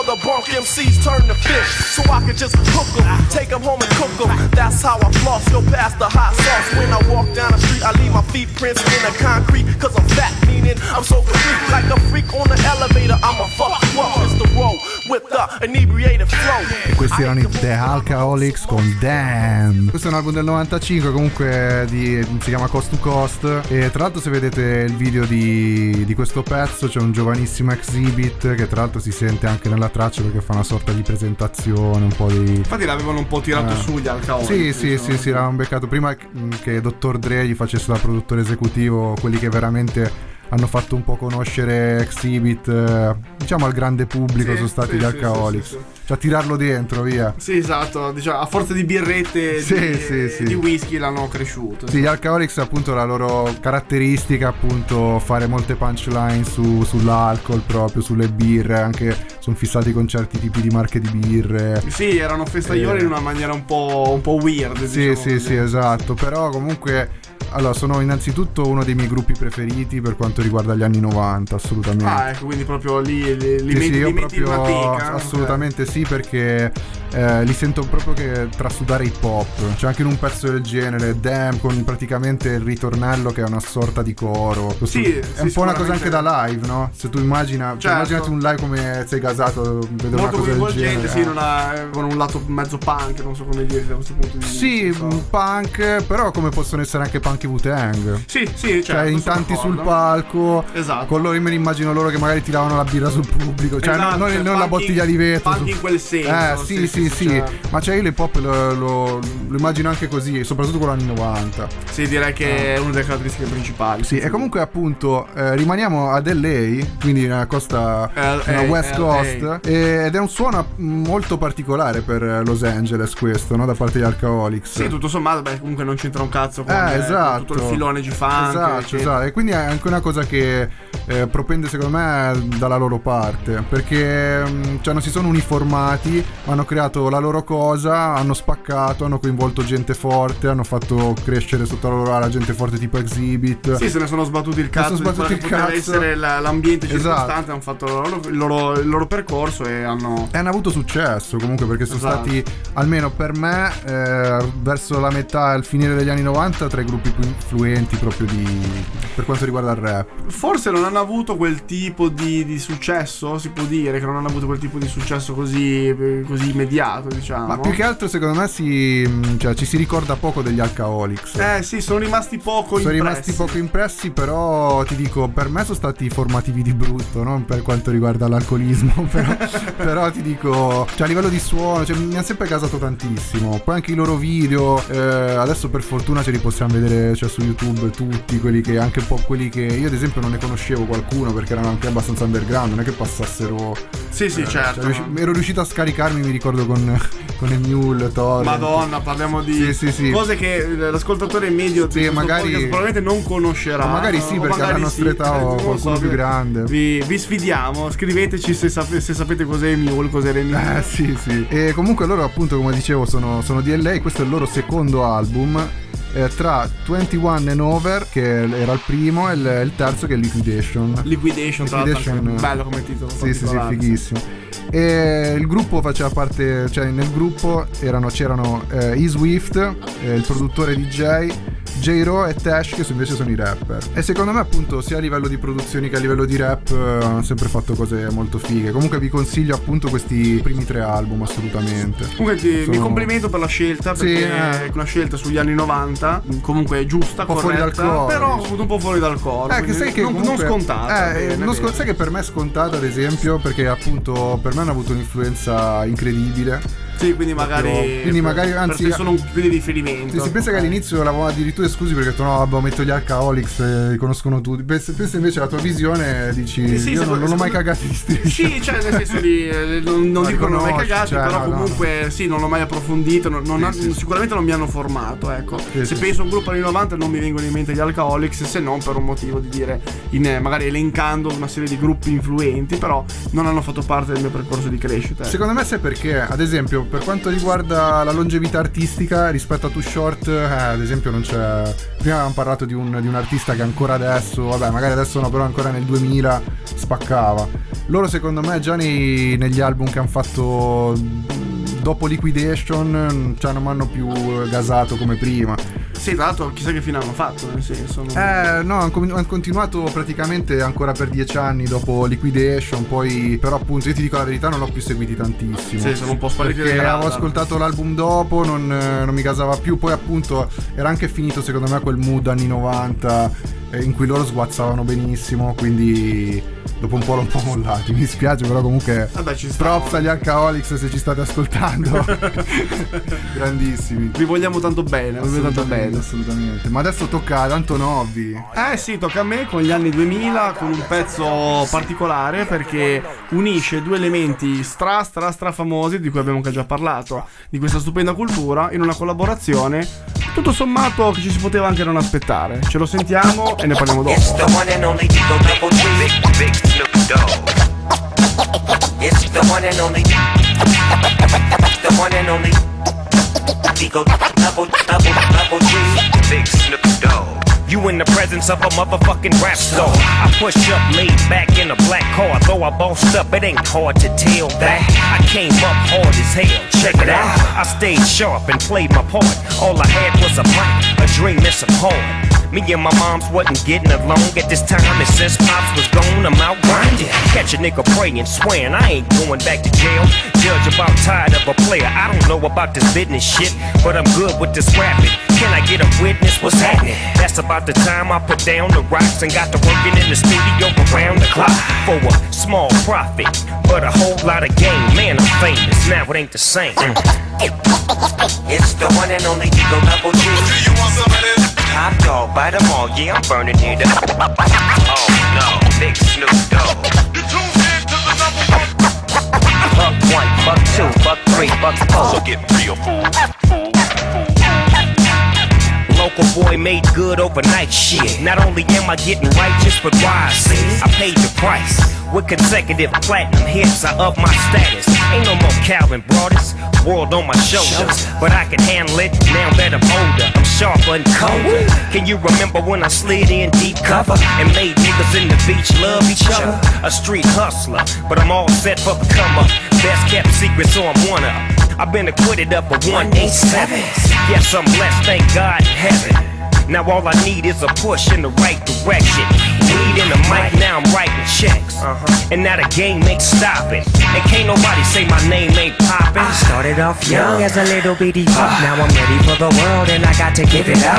[SPEAKER 5] the bunk MCs turn to fish. So I can just hook them, take them home and cook them. That's how I floss, go past the hot sauce. When I walk down the street, I leave my feet prints in the concrete. Cause I'm fat, meaning I'm so complete. Like a freak on the elevator, I'm a fuck you. It's the roll with the inebriated flow.
[SPEAKER 3] E questi erano i The Alcoholics con Damn. Questo è un album del 95, comunque di- si chiama Cost to Cost. E tra l'altro, se vedete il video di, di questo pezzo, c'è un giovanissimo exhibit che tra l'altro si sente anche nella traccia perché fa una sorta di presentazione, un po' di.
[SPEAKER 2] Infatti l'avevano un po' tirato
[SPEAKER 3] Ah.
[SPEAKER 2] su gli alcaolici.
[SPEAKER 3] Sì, sì,
[SPEAKER 2] insomma.
[SPEAKER 3] sì, sì, l'avevano beccato prima che Dr. Dre gli facesse da produttore esecutivo quelli che veramente hanno fatto un po' conoscere Exhibit, eh, diciamo al grande pubblico,
[SPEAKER 2] Sì,
[SPEAKER 3] sono stati
[SPEAKER 2] sì,
[SPEAKER 3] gli Alcoholics.
[SPEAKER 2] sì,
[SPEAKER 3] Cioè tirarlo dentro, via.
[SPEAKER 2] Sì, esatto, diciamo, a forza di birrette
[SPEAKER 3] Sì,
[SPEAKER 2] di,
[SPEAKER 3] sì.
[SPEAKER 2] di whisky l'hanno cresciuto.
[SPEAKER 3] Sì, gli Alcoholics appunto la loro caratteristica appunto fare molte punchline su- sull'alcol proprio, sulle birre, anche sono fissati con certi tipi di marche di birre.
[SPEAKER 2] Sì, erano festaioli
[SPEAKER 3] Eh.
[SPEAKER 2] in una maniera un po', un po' weird.
[SPEAKER 3] Sì,
[SPEAKER 2] diciamo
[SPEAKER 3] sì,
[SPEAKER 2] così.
[SPEAKER 3] sì, esatto, però comunque allora sono innanzitutto uno dei miei gruppi preferiti per quanto riguarda gli anni 90, assolutamente.
[SPEAKER 2] Ah, ecco, quindi proprio lì li, li
[SPEAKER 3] Sì,
[SPEAKER 2] metti,
[SPEAKER 3] sì, io
[SPEAKER 2] li
[SPEAKER 3] proprio assolutamente sì perché eh, li sento proprio che trasudare hip hop. C'è anche in un pezzo del genere, Damn, con praticamente il ritornello che è una sorta di coro.
[SPEAKER 2] Sì,
[SPEAKER 3] è
[SPEAKER 2] sì,
[SPEAKER 3] un po' una cosa anche da live, no? Se tu immagina, cioè,
[SPEAKER 2] Certo.
[SPEAKER 3] immaginati un live come sei gasato, vedere una cosa del genere.
[SPEAKER 2] sì,
[SPEAKER 3] eh.
[SPEAKER 2] non ha, con un lato mezzo punk, non so come dire da questo punto di vista.
[SPEAKER 3] Sì,
[SPEAKER 2] non so.
[SPEAKER 3] un punk, però come possono essere anche punk e Wu-Tang.
[SPEAKER 2] Sì, sì,
[SPEAKER 3] Cioè,
[SPEAKER 2] certo,
[SPEAKER 3] in
[SPEAKER 2] sono
[SPEAKER 3] tanti sul
[SPEAKER 2] d'accordo.
[SPEAKER 3] palco.
[SPEAKER 2] Esatto.
[SPEAKER 3] Con loro io me li immagino loro che magari tiravano la birra sul pubblico. Cioè,
[SPEAKER 2] Esatto,
[SPEAKER 3] non,
[SPEAKER 2] cioè,
[SPEAKER 3] non la
[SPEAKER 2] punk
[SPEAKER 3] bottiglia
[SPEAKER 2] in-
[SPEAKER 3] di vetro.
[SPEAKER 2] punk
[SPEAKER 3] su-
[SPEAKER 2] in quel senso,
[SPEAKER 3] Eh,
[SPEAKER 2] sì,
[SPEAKER 3] sì,
[SPEAKER 2] sì,
[SPEAKER 3] sì,
[SPEAKER 2] sì,
[SPEAKER 3] sì.
[SPEAKER 2] cioè-
[SPEAKER 3] Ma cioè, io l'hip hop lo, lo- lo immagino anche così, soprattutto con anni 90.
[SPEAKER 2] Sì, direi che è una delle caratteristiche principali.
[SPEAKER 3] Ah. Sì, e comunque appunto eh, rimaniamo ad LA, quindi nella costa
[SPEAKER 2] LA,
[SPEAKER 3] nella West
[SPEAKER 2] LA.
[SPEAKER 3] Coast, ed è un suono molto particolare per Los Angeles questo, no? Da parte di Alcoholics.
[SPEAKER 2] Sì, tutto sommato, beh, comunque non c'entra un cazzo con,
[SPEAKER 3] Eh,
[SPEAKER 2] eh,
[SPEAKER 3] esatto.
[SPEAKER 2] tutto il filone G-Funk.
[SPEAKER 3] Esatto,
[SPEAKER 2] eccetera.
[SPEAKER 3] esatto. E quindi è anche una cosa che eh, propende secondo me dalla loro parte. Perché mh, cioè, non si sono uniformati, hanno creato la loro cosa, hanno spaccato, hanno coinvolto gente forte, hanno fatto crescere sotto la loro ala gente forte tipo Exhibit.
[SPEAKER 2] Sì, se ne sono sbattuti il cazzo
[SPEAKER 3] sono sbattuti il cazzo.
[SPEAKER 2] essere la- l'ambiente
[SPEAKER 3] Esatto.
[SPEAKER 2] circostante, hanno fatto il loro, il loro- percorso e hanno...
[SPEAKER 3] E hanno avuto successo comunque perché sono
[SPEAKER 2] Esatto.
[SPEAKER 3] stati, almeno per me, eh, verso la metà, il finire degli anni 90, tra i gruppi più influenti proprio di, per quanto riguarda il rap.
[SPEAKER 2] Forse non hanno avuto quel tipo di, di successo, si può dire che non hanno avuto quel tipo di successo così, eh, così immediato, diciamo.
[SPEAKER 3] Ma più che altro secondo me si, cioè, ci si ricorda poco degli Alcoholics.
[SPEAKER 2] Eh sì, sono rimasti poco
[SPEAKER 3] sono
[SPEAKER 2] impressi.
[SPEAKER 3] rimasti poco impressi, però ti dico, per me sono stati formativi di brutto, non per quanto riguarda l'alcolismo, però, però ti dico, cioè a livello di suono, cioè, mi ha sempre gasato tantissimo. Poi anche i loro video, eh, adesso per fortuna ce li possiamo vedere cioè, su YouTube tutti, quelli che anche un po' quelli che io ad esempio non ne conoscevo qualcuno perché erano anche abbastanza underground, non è che passassero...
[SPEAKER 2] Sì, sì,
[SPEAKER 3] eh,
[SPEAKER 2] certo.
[SPEAKER 3] cioè, ero riuscito a scaricarmi, mi ricordo con, con Emule, Torrent.
[SPEAKER 2] Madonna, parliamo di
[SPEAKER 3] Sì, sì, sì.
[SPEAKER 2] cose che l'ascoltatore medio
[SPEAKER 3] Sì, magari-
[SPEAKER 2] probabilmente non conoscerà.
[SPEAKER 3] Ma magari sì,
[SPEAKER 2] o
[SPEAKER 3] perché
[SPEAKER 2] magari
[SPEAKER 3] alla nostra età
[SPEAKER 2] eh,
[SPEAKER 3] o
[SPEAKER 2] lo
[SPEAKER 3] qualcuno
[SPEAKER 2] so,
[SPEAKER 3] più grande.
[SPEAKER 2] Vi, vi sfidiamo, scriveteci se, sap- se sapete cos'è Mule, cos'è Remule.
[SPEAKER 3] Eh sì sì E comunque loro appunto come dicevo sono, sono di LA Questo è il loro secondo album eh, Tra 21 and Over Che era il primo E il, il terzo che è Liquidation
[SPEAKER 2] Liquidation, tra l'altro,
[SPEAKER 3] Liquidation,
[SPEAKER 2] anche bello come titolo.
[SPEAKER 3] Sì sì sì fighissimo E il gruppo faceva parte Cioè nel gruppo erano, c'erano eh, E Swift eh, Il produttore DJ J-Ro e Tash che invece sono i rapper e secondo me appunto sia a livello di produzioni che a livello di rap eh, hanno sempre fatto cose molto fighe comunque vi consiglio appunto questi primi tre album assolutamente
[SPEAKER 2] Comunque ti-
[SPEAKER 3] Sono-
[SPEAKER 2] mi complimento per la scelta
[SPEAKER 3] Sì,
[SPEAKER 2] perché
[SPEAKER 3] eh.
[SPEAKER 2] è una scelta sugli anni 90, comunque giusta,
[SPEAKER 3] po' fuori
[SPEAKER 2] corretta,
[SPEAKER 3] dal coro,
[SPEAKER 2] però
[SPEAKER 3] dici.
[SPEAKER 2] un po' fuori dal coro.
[SPEAKER 3] Eh, che
[SPEAKER 2] quindi
[SPEAKER 3] sai che
[SPEAKER 2] non,
[SPEAKER 3] comunque-
[SPEAKER 2] non scontata.
[SPEAKER 3] Eh,
[SPEAKER 2] bene,
[SPEAKER 3] non
[SPEAKER 2] bene.
[SPEAKER 3] sai che per me è scontata, ad esempio, perché appunto per me hanno avuto un'influenza incredibile.
[SPEAKER 2] Sì, quindi magari
[SPEAKER 3] Proprio- quindi magari, anzi-
[SPEAKER 2] per te sono un più di riferimento.
[SPEAKER 3] Sì, si pensa che all'inizio eravamo addirittura esclusi perché ho detto no, vabbè, metto gli Alcoholics, eh, li conoscono tutti. Pensa, pensa invece alla tua visione, dici
[SPEAKER 2] Eh sì,
[SPEAKER 3] io non, non ho mai cagato di striscia.
[SPEAKER 2] Sì, cioè nel senso di eh, non, non dico non ho mai cagati,
[SPEAKER 3] cioè,
[SPEAKER 2] però
[SPEAKER 3] no, no.
[SPEAKER 2] comunque sì, non l'ho mai approfondito, non- non
[SPEAKER 3] Sì,
[SPEAKER 2] ha-
[SPEAKER 3] sì, sì.
[SPEAKER 2] sicuramente non mi hanno formato, ecco.
[SPEAKER 3] Sì,
[SPEAKER 2] Se
[SPEAKER 3] sì,
[SPEAKER 2] penso a un gruppo anni 90 non mi vengono in mente gli Alcoholics, se non per un motivo di dire in, eh, magari elencando una serie di gruppi influenti, però non hanno fatto parte del mio percorso di crescita. ecco.
[SPEAKER 3] Secondo me sai perché, ad esempio, per quanto riguarda la longevità artistica rispetto a Too Short, eh, ad esempio non c'è... Prima avevamo parlato di un, di un artista che ancora adesso, vabbè magari adesso no, però ancora nel 2000 spaccava. Loro secondo me già nei- negli album che hanno fatto dopo Liquidation, cioè non mi hanno più gasato come prima.
[SPEAKER 2] Sì, tra l'altro chissà che fine hanno fatto, nel senso. non-
[SPEAKER 3] Eh, no, hanno continuato praticamente ancora per dieci anni dopo Liquidation, poi però appunto io ti dico la verità non l'ho più seguiti tantissimo.
[SPEAKER 2] Sì, sono un po' spariti
[SPEAKER 3] Perché avevo ascoltato l'album dopo, non, eh, non mi gasava più, poi appunto era anche finito secondo me quel mood anni 90 eh, in cui loro sguazzavano benissimo, quindi dopo un po' l'ho un po' mollati. Mi dispiace, però comunque
[SPEAKER 2] Vabbè, ci
[SPEAKER 3] props agli Alcoholics se ci state ascoltando. Grandissimi.
[SPEAKER 2] Vi vogliamo tanto bene, vi vogliamo tanto
[SPEAKER 3] Assolutamente,
[SPEAKER 2] bene.
[SPEAKER 3] assolutamente. Ma adesso tocca ad Antonovi.
[SPEAKER 2] Eh sì, tocca a me con gli anni 2000 con un pezzo particolare perché unisce due elementi stra stra stra famosi di cui abbiamo anche già parlato, di questa stupenda cultura in una collaborazione tutto sommato che ci si poteva anche non aspettare. Ce lo sentiamo e ne parliamo
[SPEAKER 6] It's
[SPEAKER 2] dopo.
[SPEAKER 6] the one and only Digo Double G. Big, big Snoop Dogg. It's the one and only. The one and only. Digo Double, Double, Double G. Big Snoop Dogg. You in the presence of a motherfucking rap star. I push up, laid back in a black car. Though I bossed up, it ain't hard to tell that. I came up hard as hell. Check it out. I stayed sharp and played my part. All I had was a mic, a dream, and some heart. Me and my moms wasn't getting along at this time, and since pops was gone, I'm out grinding. Catch a nigga praying, swearing I ain't going back to jail. Judge about tired of a player. I don't know about this business shit, but I'm good with this rapping. Can I get a witness? What's happening? That's about the time I put down the rocks and got to working in the studio around the clock for a small profit, but a whole lot of gain. Man, I'm famous now. It ain't the same. It's the one and only Eagle Double G.
[SPEAKER 1] You want some of this?
[SPEAKER 6] Top dog, bite 'em all, yeah, I'm burning it up. Oh no, big Snoop Dogg.
[SPEAKER 1] You tuned in to the number one.
[SPEAKER 6] Buck one, buck two, buck three, buck four.
[SPEAKER 1] So get real, fool.
[SPEAKER 6] Local boy made good overnight shit. Not only am I getting righteous, but wise. I paid the price. With consecutive platinum hits, I up my status. Ain't no more Calvin Broadus, world on my shoulders. But I can handle it now that I'm older. I'm sharper and colder. Can you remember when I slid in deep cover and made niggas in the beach love each other? A street hustler, but I'm all set for the come up. Best kept secret, so I'm one up. I've been acquitted up for 187. Yes, I'm blessed, thank God in heaven. Now all I need is a push in the right direction. Weed in the mic, now I'm writing checks. Uh-huh. And now the game ain't stopping. And can't nobody say my name ain't popping.
[SPEAKER 7] Started off young as a little bitty pup. Ah. Now I'm ready for the world and I got to give it up.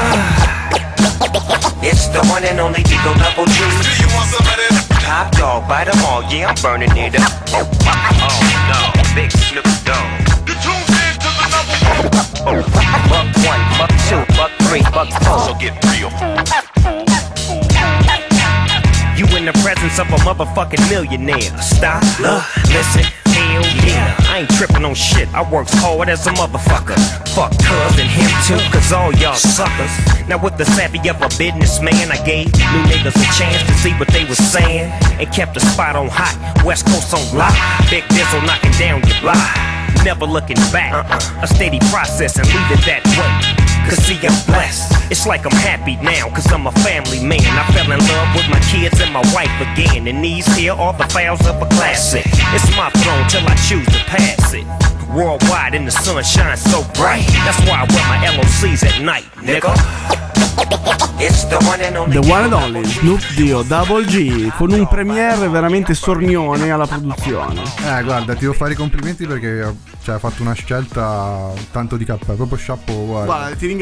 [SPEAKER 6] It's the one and only Eagle Double G.
[SPEAKER 1] Do you want some of this?
[SPEAKER 6] Top dog, bite 'em all, yeah, I'm burning it up. Oh no, big Snoop Dogg. Buck one, buck two, buck three, buck four.
[SPEAKER 1] So get real.
[SPEAKER 6] You in the presence of a motherfucking millionaire. Stop, look, listen, yeah. I ain't tripping on shit. I work hard as a motherfucker. Fuck cuz and him too, cause all y'all suckers. Now with the savvy of a businessman, I gave new niggas a chance to see what they was saying. And kept the spot on hot, West Coast on lock. Big Dizzle knocking down your block. Never looking back, uh-uh. a steady process and leave it that way. Cause see, I'm blessed. It's like I'm happy now, cause I'm a family man. I fell in love with my kids and my wife again. And these here are the files of a classic. It's my throne till I choose to pass it. Worldwide and the sun shines so bright. That's why I wear my LOCs at night, nigga. It's the one and only.
[SPEAKER 2] The One and Only, Snoop Dio, Double G, con un premiere veramente sornione alla produzione.
[SPEAKER 3] Eh, guarda, ti devo fare i complimenti perché cioè, hai fatto una scelta tanto di cappello, proprio chapeau, guarda.
[SPEAKER 2] Guarda, ti ringrazio,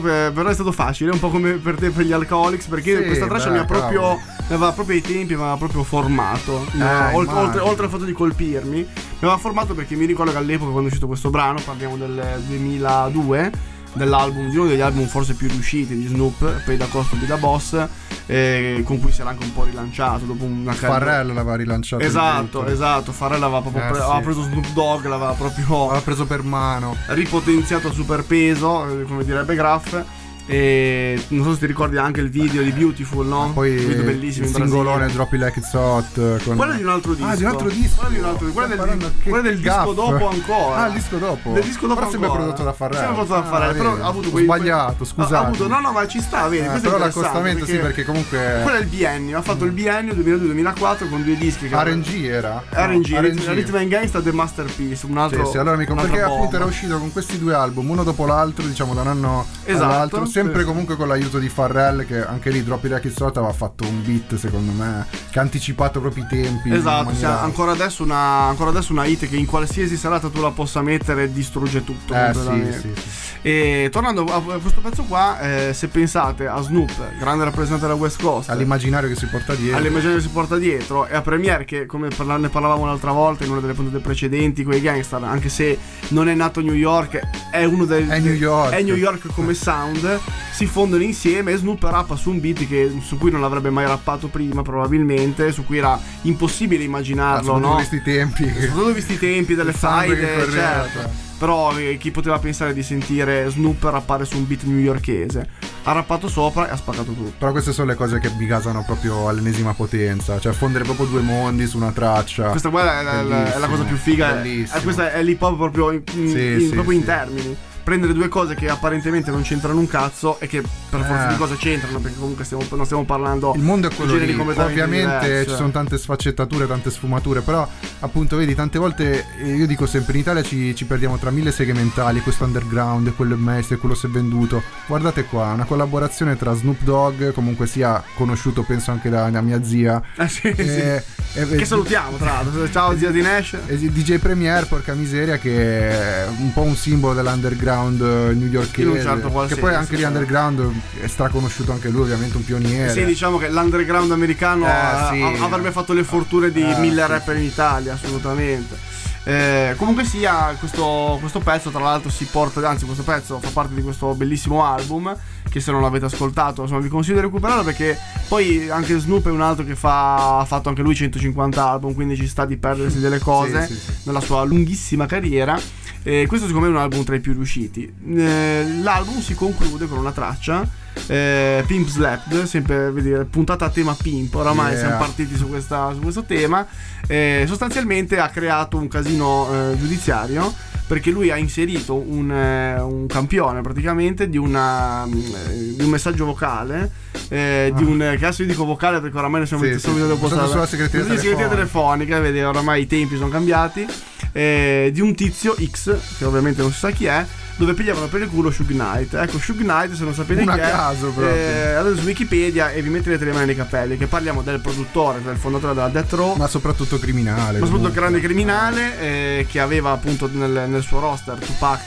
[SPEAKER 2] per- però è stato facile, un po' come per te per gli Alcoholics, perché
[SPEAKER 3] Sì,
[SPEAKER 2] questa traccia
[SPEAKER 3] beh,
[SPEAKER 2] mi ha proprio, mi aveva proprio ai tempi, mi aveva proprio formato. No,
[SPEAKER 3] Eh,
[SPEAKER 2] oltre, oltre- oltre al fatto di colpirmi, mi aveva formato perché mi ricordo che all'epoca quando è uscito questo brano, parliamo del 2002, dell'album, di uno degli album forse più riusciti di Snoop, poi da Costo da Boss, eh, con cui si era anche un po' rilanciato dopo una carriera.
[SPEAKER 3] Farrell l'aveva rilanciato.
[SPEAKER 2] Esatto, esatto, Farrell aveva proprio
[SPEAKER 3] Eh,
[SPEAKER 2] pre-
[SPEAKER 3] sì.
[SPEAKER 2] aveva preso Snoop Dogg, l'aveva proprio
[SPEAKER 3] L'aveva preso per mano.
[SPEAKER 2] ripotenziato a superpeso, eh, come direbbe Graff. E non so se ti ricordi anche il video di Beautiful, no?
[SPEAKER 3] Poi
[SPEAKER 2] un video bellissimo
[SPEAKER 3] il
[SPEAKER 2] in
[SPEAKER 3] singolone
[SPEAKER 2] Brasile.
[SPEAKER 3] Drop It Like It's Hot. Con...
[SPEAKER 2] Quello è di un altro disco.
[SPEAKER 3] Ah, di un altro disco.
[SPEAKER 2] Quello è di un altro quello è
[SPEAKER 3] Stiamo
[SPEAKER 2] del, quello è del disco dopo ancora.
[SPEAKER 3] Ah, il disco dopo.
[SPEAKER 2] Del disco dopo
[SPEAKER 3] Però sempre
[SPEAKER 2] ancora.
[SPEAKER 3] prodotto da Farrell.
[SPEAKER 2] Sempre prodotto da
[SPEAKER 3] Ah,
[SPEAKER 2] Farrell, però
[SPEAKER 3] vedi.
[SPEAKER 2] ha avuto quei-
[SPEAKER 3] sbagliato, scusate.
[SPEAKER 2] Ha avuto, no, no, ma ci sta, vedi,
[SPEAKER 3] Eh,
[SPEAKER 2] questo è
[SPEAKER 3] però
[SPEAKER 2] interessante,
[SPEAKER 3] l'accostamento sì, perché comunque
[SPEAKER 2] Quello è il biennio, ha fatto il biennio 2002-2004 con due dischi che
[SPEAKER 3] RNG era?
[SPEAKER 2] RNG,
[SPEAKER 3] No,
[SPEAKER 2] Rhythm and Gangsta The Masterpiece, un altro
[SPEAKER 3] Sì, sì, allora mi perché appunto era uscito con questi due album, uno dopo l'altro, diciamo da un anno
[SPEAKER 2] Esatto.
[SPEAKER 3] all'altro. Se sempre comunque con l'aiuto di Farrell che anche lì Drop It Like It's Hot aveva fatto un beat secondo me che ha anticipato proprio i tempi.
[SPEAKER 2] Esatto,
[SPEAKER 3] maniera-
[SPEAKER 2] sia- ancora, adesso una, ancora adesso una hit che in qualsiasi serata tu la possa mettere distrugge tutto.
[SPEAKER 3] Eh sì, sì, sì.
[SPEAKER 2] E tornando a questo pezzo qua, eh, se pensate a Snoop, grande rappresentante della West Coast,
[SPEAKER 3] All'immaginario che si porta dietro.
[SPEAKER 2] all'immagine che si porta dietro e a Premiere che come parla- ne parlavamo l'altra volta in una delle puntate precedenti con i gangster anche se non è nato a New York è uno dei
[SPEAKER 3] È New York.
[SPEAKER 2] è New York come sound si fondono insieme e Snoop rappa su un beat che- su cui non avrebbe mai rappato prima probabilmente su cui era impossibile immaginarlo no?
[SPEAKER 3] questi tempi.
[SPEAKER 2] soprattutto visti i tempi delle faide certo.
[SPEAKER 3] cioè.
[SPEAKER 2] però eh, chi poteva pensare di sentire Snoop rappare su un beat newyorkese ha rappato sopra e ha spaccato tutto
[SPEAKER 3] Però queste sono le cose che mi gasano proprio all'ennesima potenza. Cioè fondere proprio due mondi su una traccia.
[SPEAKER 2] Questa qua è, la- è la- cosa più figa. è- è- questa è l'hip hop proprio, in, in-
[SPEAKER 3] Sì,
[SPEAKER 2] in-
[SPEAKER 3] sì,
[SPEAKER 2] proprio in
[SPEAKER 3] sì.
[SPEAKER 2] termini. Prendere due cose che apparentemente non c'entrano un cazzo e che per forza
[SPEAKER 3] Eh.
[SPEAKER 2] di cose c'entrano, perché comunque stiamo, non stiamo parlando
[SPEAKER 3] Il mondo è quello lì. Ovviamente
[SPEAKER 2] diversi,
[SPEAKER 3] ci
[SPEAKER 2] eh.
[SPEAKER 3] sono tante sfaccettature, tante sfumature, però appunto vedi tante volte eh, io dico sempre in Italia ci, ci perdiamo tra mille segmentali, questo underground, quello è maestro, quello si è venduto. Guardate qua, una collaborazione tra Snoop Dogg, comunque sia conosciuto penso anche da, da mia zia.
[SPEAKER 2] Eh, sì, sì.
[SPEAKER 3] e- e-
[SPEAKER 2] Che salutiamo tra l'altro. Ciao zia di Nash.
[SPEAKER 3] e DJ Premier, porca miseria, che è un po' un simbolo dell'underground eh, newyorkese.
[SPEAKER 2] Certo
[SPEAKER 3] che poi anche lì underground è straconosciuto anche lui, ovviamente un pioniere.
[SPEAKER 2] Sì, diciamo che l'underground americano
[SPEAKER 3] Eh, sì.
[SPEAKER 2] av- avrebbe fatto le fortune di
[SPEAKER 3] Eh,
[SPEAKER 2] mille
[SPEAKER 3] sì,
[SPEAKER 2] rapper in Italia, assolutamente. Eh, comunque sia, questo, questo pezzo, tra l'altro, si porta. Anzi, questo pezzo fa parte di questo bellissimo album. Che se non l'avete ascoltato, insomma, vi consiglio di recuperarlo perché poi anche Snoop è un altro che fa, ha fatto anche lui 150 album, quindi ci sta di perdersi delle cose
[SPEAKER 3] Sì, sì, sì.
[SPEAKER 2] nella sua lunghissima carriera. E questo secondo me è un album tra i più riusciti. Eh, l'album si conclude con una traccia. eh, Pimp Slapped, sempre vedere, puntata a tema pimp. Oramai
[SPEAKER 3] Yeah.
[SPEAKER 2] siamo partiti su, questa- su questo tema. Sostanzialmente ha creato un casino eh, giudiziario perché lui ha inserito un, eh, un campione praticamente di, una, mm, di un messaggio vocale. eh, di un, che adesso io dico vocale perché oramai ne siamo
[SPEAKER 3] Sì, sì,
[SPEAKER 2] subito
[SPEAKER 3] sì.
[SPEAKER 2] dopo stare-
[SPEAKER 3] sulla segreteria
[SPEAKER 2] Sì, segreteria
[SPEAKER 3] telefonica.
[SPEAKER 2] telefonica, vedi, oramai i tempi sono cambiati. eh, di un tizio X, che ovviamente non si sa chi è, dove pigliavano per il culo Shug Knight. Ecco, Shug Knight, se non sapete
[SPEAKER 3] Un a
[SPEAKER 2] chi è,
[SPEAKER 3] caso proprio.
[SPEAKER 2] eh, andate su Wikipedia e vi mettete le mani nei capelli. Che parliamo del produttore, del fondatore della Death Row.
[SPEAKER 3] Ma soprattutto criminale.
[SPEAKER 2] Ma soprattutto grande criminale eh, che aveva appunto nel, nel suo roster Tupac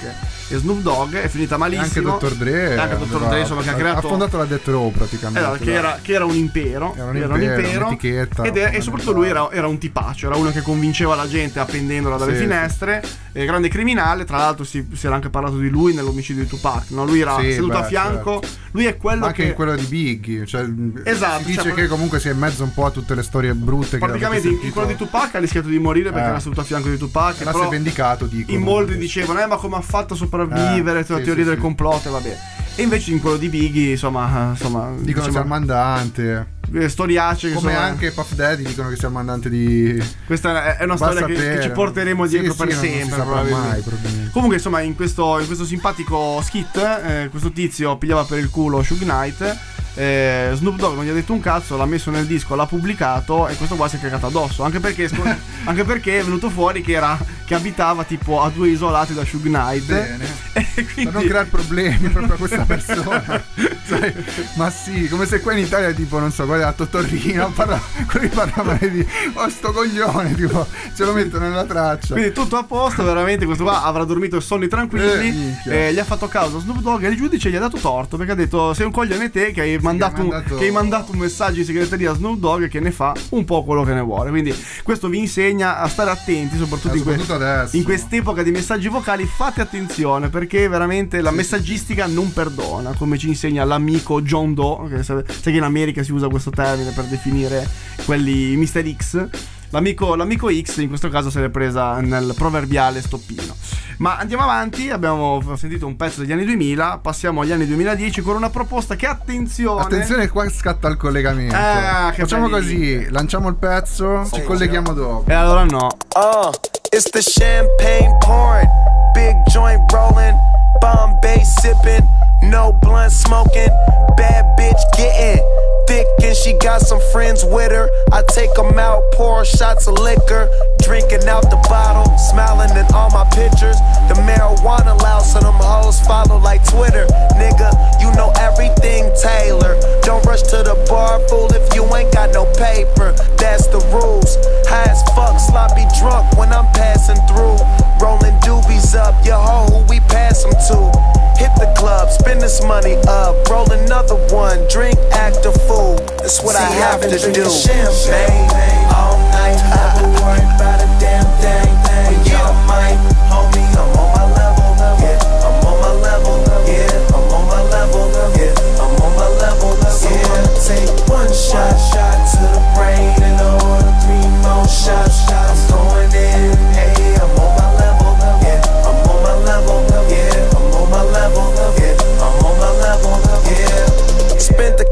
[SPEAKER 2] e Snoop Dogg è finita
[SPEAKER 3] E
[SPEAKER 2] malissimo
[SPEAKER 3] anche Dr. Dre.
[SPEAKER 2] E anche Dr. Dre insomma che ha creato
[SPEAKER 3] Ha fondato la Death Row praticamente.
[SPEAKER 2] Esatto, che, era, che era un impero,
[SPEAKER 3] Era un impero, un'etichetta
[SPEAKER 2] ed è- e soprattutto lui era, era un tipaccio, era uno che convinceva la gente appendendola dalle
[SPEAKER 3] Sì,
[SPEAKER 2] finestre, eh, grande criminale, tra l'altro si, si era anche parlato di lui nell'omicidio di Tupac, no? lui era
[SPEAKER 3] Sì,
[SPEAKER 2] seduto
[SPEAKER 3] beh,
[SPEAKER 2] a fianco, lui è quello
[SPEAKER 3] Ma anche
[SPEAKER 2] che...
[SPEAKER 3] in quello di Biggie. Cioè,
[SPEAKER 2] Esatto,
[SPEAKER 3] Si dice
[SPEAKER 2] cioè,
[SPEAKER 3] che comunque sia in mezzo un po' a tutte le storie brutte.
[SPEAKER 2] Praticamente
[SPEAKER 3] che
[SPEAKER 2] in, in quello di Tupac ha rischiato di morire perché
[SPEAKER 3] Eh.
[SPEAKER 2] era seduto a fianco di Tupac.
[SPEAKER 3] Era si è vendicato, dicono.
[SPEAKER 2] in molti dicevano, eh, ma come ha fatto a sopravvivere?
[SPEAKER 3] Eh,
[SPEAKER 2] la
[SPEAKER 3] sì,
[SPEAKER 2] teoria
[SPEAKER 3] sì,
[SPEAKER 2] del complotto, e vabbè. E invece in quello di Biggie, insomma, insomma
[SPEAKER 3] Dicono che sia il
[SPEAKER 2] diciamo,
[SPEAKER 3] mandante.
[SPEAKER 2] Eh, storiacce che
[SPEAKER 3] Come
[SPEAKER 2] sono-
[SPEAKER 3] anche Puff Daddy dicono che sia il mandante di.
[SPEAKER 2] Questa è- una
[SPEAKER 3] Basta
[SPEAKER 2] storia che, che ci porteremo dietro
[SPEAKER 3] Sì,
[SPEAKER 2] per
[SPEAKER 3] sì,
[SPEAKER 2] sempre.
[SPEAKER 3] mai.
[SPEAKER 2] Comunque, insomma, in questo, in questo simpatico skit, eh, questo tizio pigliava per il culo Shug Knight. Eh, Snoop Dogg non gli ha detto un cazzo, l'ha messo nel disco, l'ha pubblicato e questo qua si è cagato addosso. Anche perché, anche perché è venuto fuori che, era, che abitava tipo a due isolati da Shug Knight.
[SPEAKER 3] Bene.
[SPEAKER 2] Quindi,
[SPEAKER 3] Per non creare problemi proprio a questa persona. Sai, ma sì, come se qua in Italia, tipo, non so, guarda, Totorrino, parla, quelli parlavano di. Oh, sto coglione, tipo, ce lo mettono nella traccia.
[SPEAKER 2] Quindi tutto a posto, veramente questo qua avrà dormito sonni
[SPEAKER 3] Eh,
[SPEAKER 2] tranquilli.
[SPEAKER 3] minchia.
[SPEAKER 2] eh, gli ha fatto causa Snoop Dogg e il giudice gli ha dato torto perché ha detto sei un coglione te che hai, mandato, un-
[SPEAKER 3] mandato-
[SPEAKER 2] che hai mandato un messaggio in segreteria a Snoop Dogg che ne fa un po' quello che ne vuole. Quindi questo vi insegna a stare attenti, soprattutto,
[SPEAKER 3] Eh,
[SPEAKER 2] in, que-
[SPEAKER 3] soprattutto adesso.
[SPEAKER 2] in quest'epoca di messaggi vocali. Fate attenzione perché veramente la messaggistica non perdona, come ci insegna l'amico John Doe. Che sa- sai che in America si usa questo termine per definire quelli Mr. X. L'amico, l'amico X in questo caso se l'è presa nel proverbiale stoppino. Ma andiamo avanti, abbiamo sentito un pezzo degli anni 2000, passiamo agli anni 2010 con una proposta che attenzione...
[SPEAKER 3] Attenzione, qua scatta il collegamento.
[SPEAKER 2] Ah, che
[SPEAKER 3] Facciamo
[SPEAKER 2] belli.
[SPEAKER 3] così: lanciamo il pezzo, ci colleghiamo dopo.
[SPEAKER 2] E allora no.
[SPEAKER 5] Uh, it's the champagne pouring, big joint rolling, Bombay sipping, no blunt smoking, bad bitch getting thick and
[SPEAKER 8] she got some friends with her. I take them out, pour shots of liquor, drinking out the bottle, smiling in all my pictures. The marijuana loud, so them hoes follow like Twitter. Nigga, you know everything Taylor. Don't rush to the bar, fool, if you ain't got no paper. That's the rules. High as fuck, sloppy drunk when I'm passing through. Rolling doobies up, your hoe, who we pass them to. Hit the club, spend this money up, roll another one, drink, act a fool. That's what I have to do. Champagne all night, never worry about a damn thing. When y'all might, homie, I'm on my level. Yeah, I'm on my level. Yeah, I'm on my level. Yeah, I'm on my level. Yeah, take one shot, shot to the brain, and order three more shots. I'm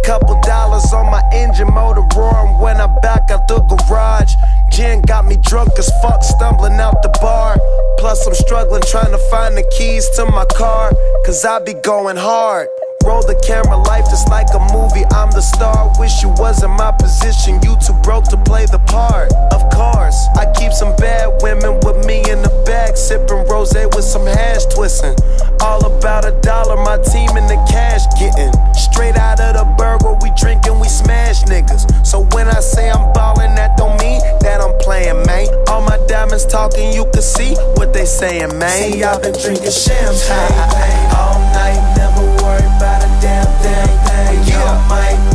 [SPEAKER 8] couple dollars on my engine motor roaring when I back out the garage. Gin got me drunk as fuck, stumbling out the bar. Plus, I'm struggling trying to find the keys to my car, cause I be going hard. Roll the camera, life just like a movie. I'm the star. Wish you was in my position. You too broke to play the part. See what they saying, man. See, I've been drinking champagne all night, never worry about a damn thing. Yeah, might,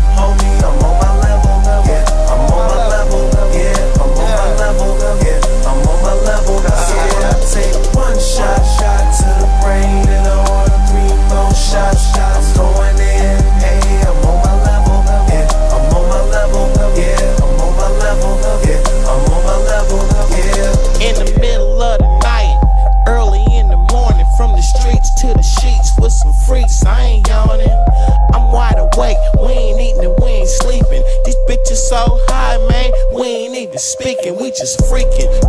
[SPEAKER 5] We just freaking.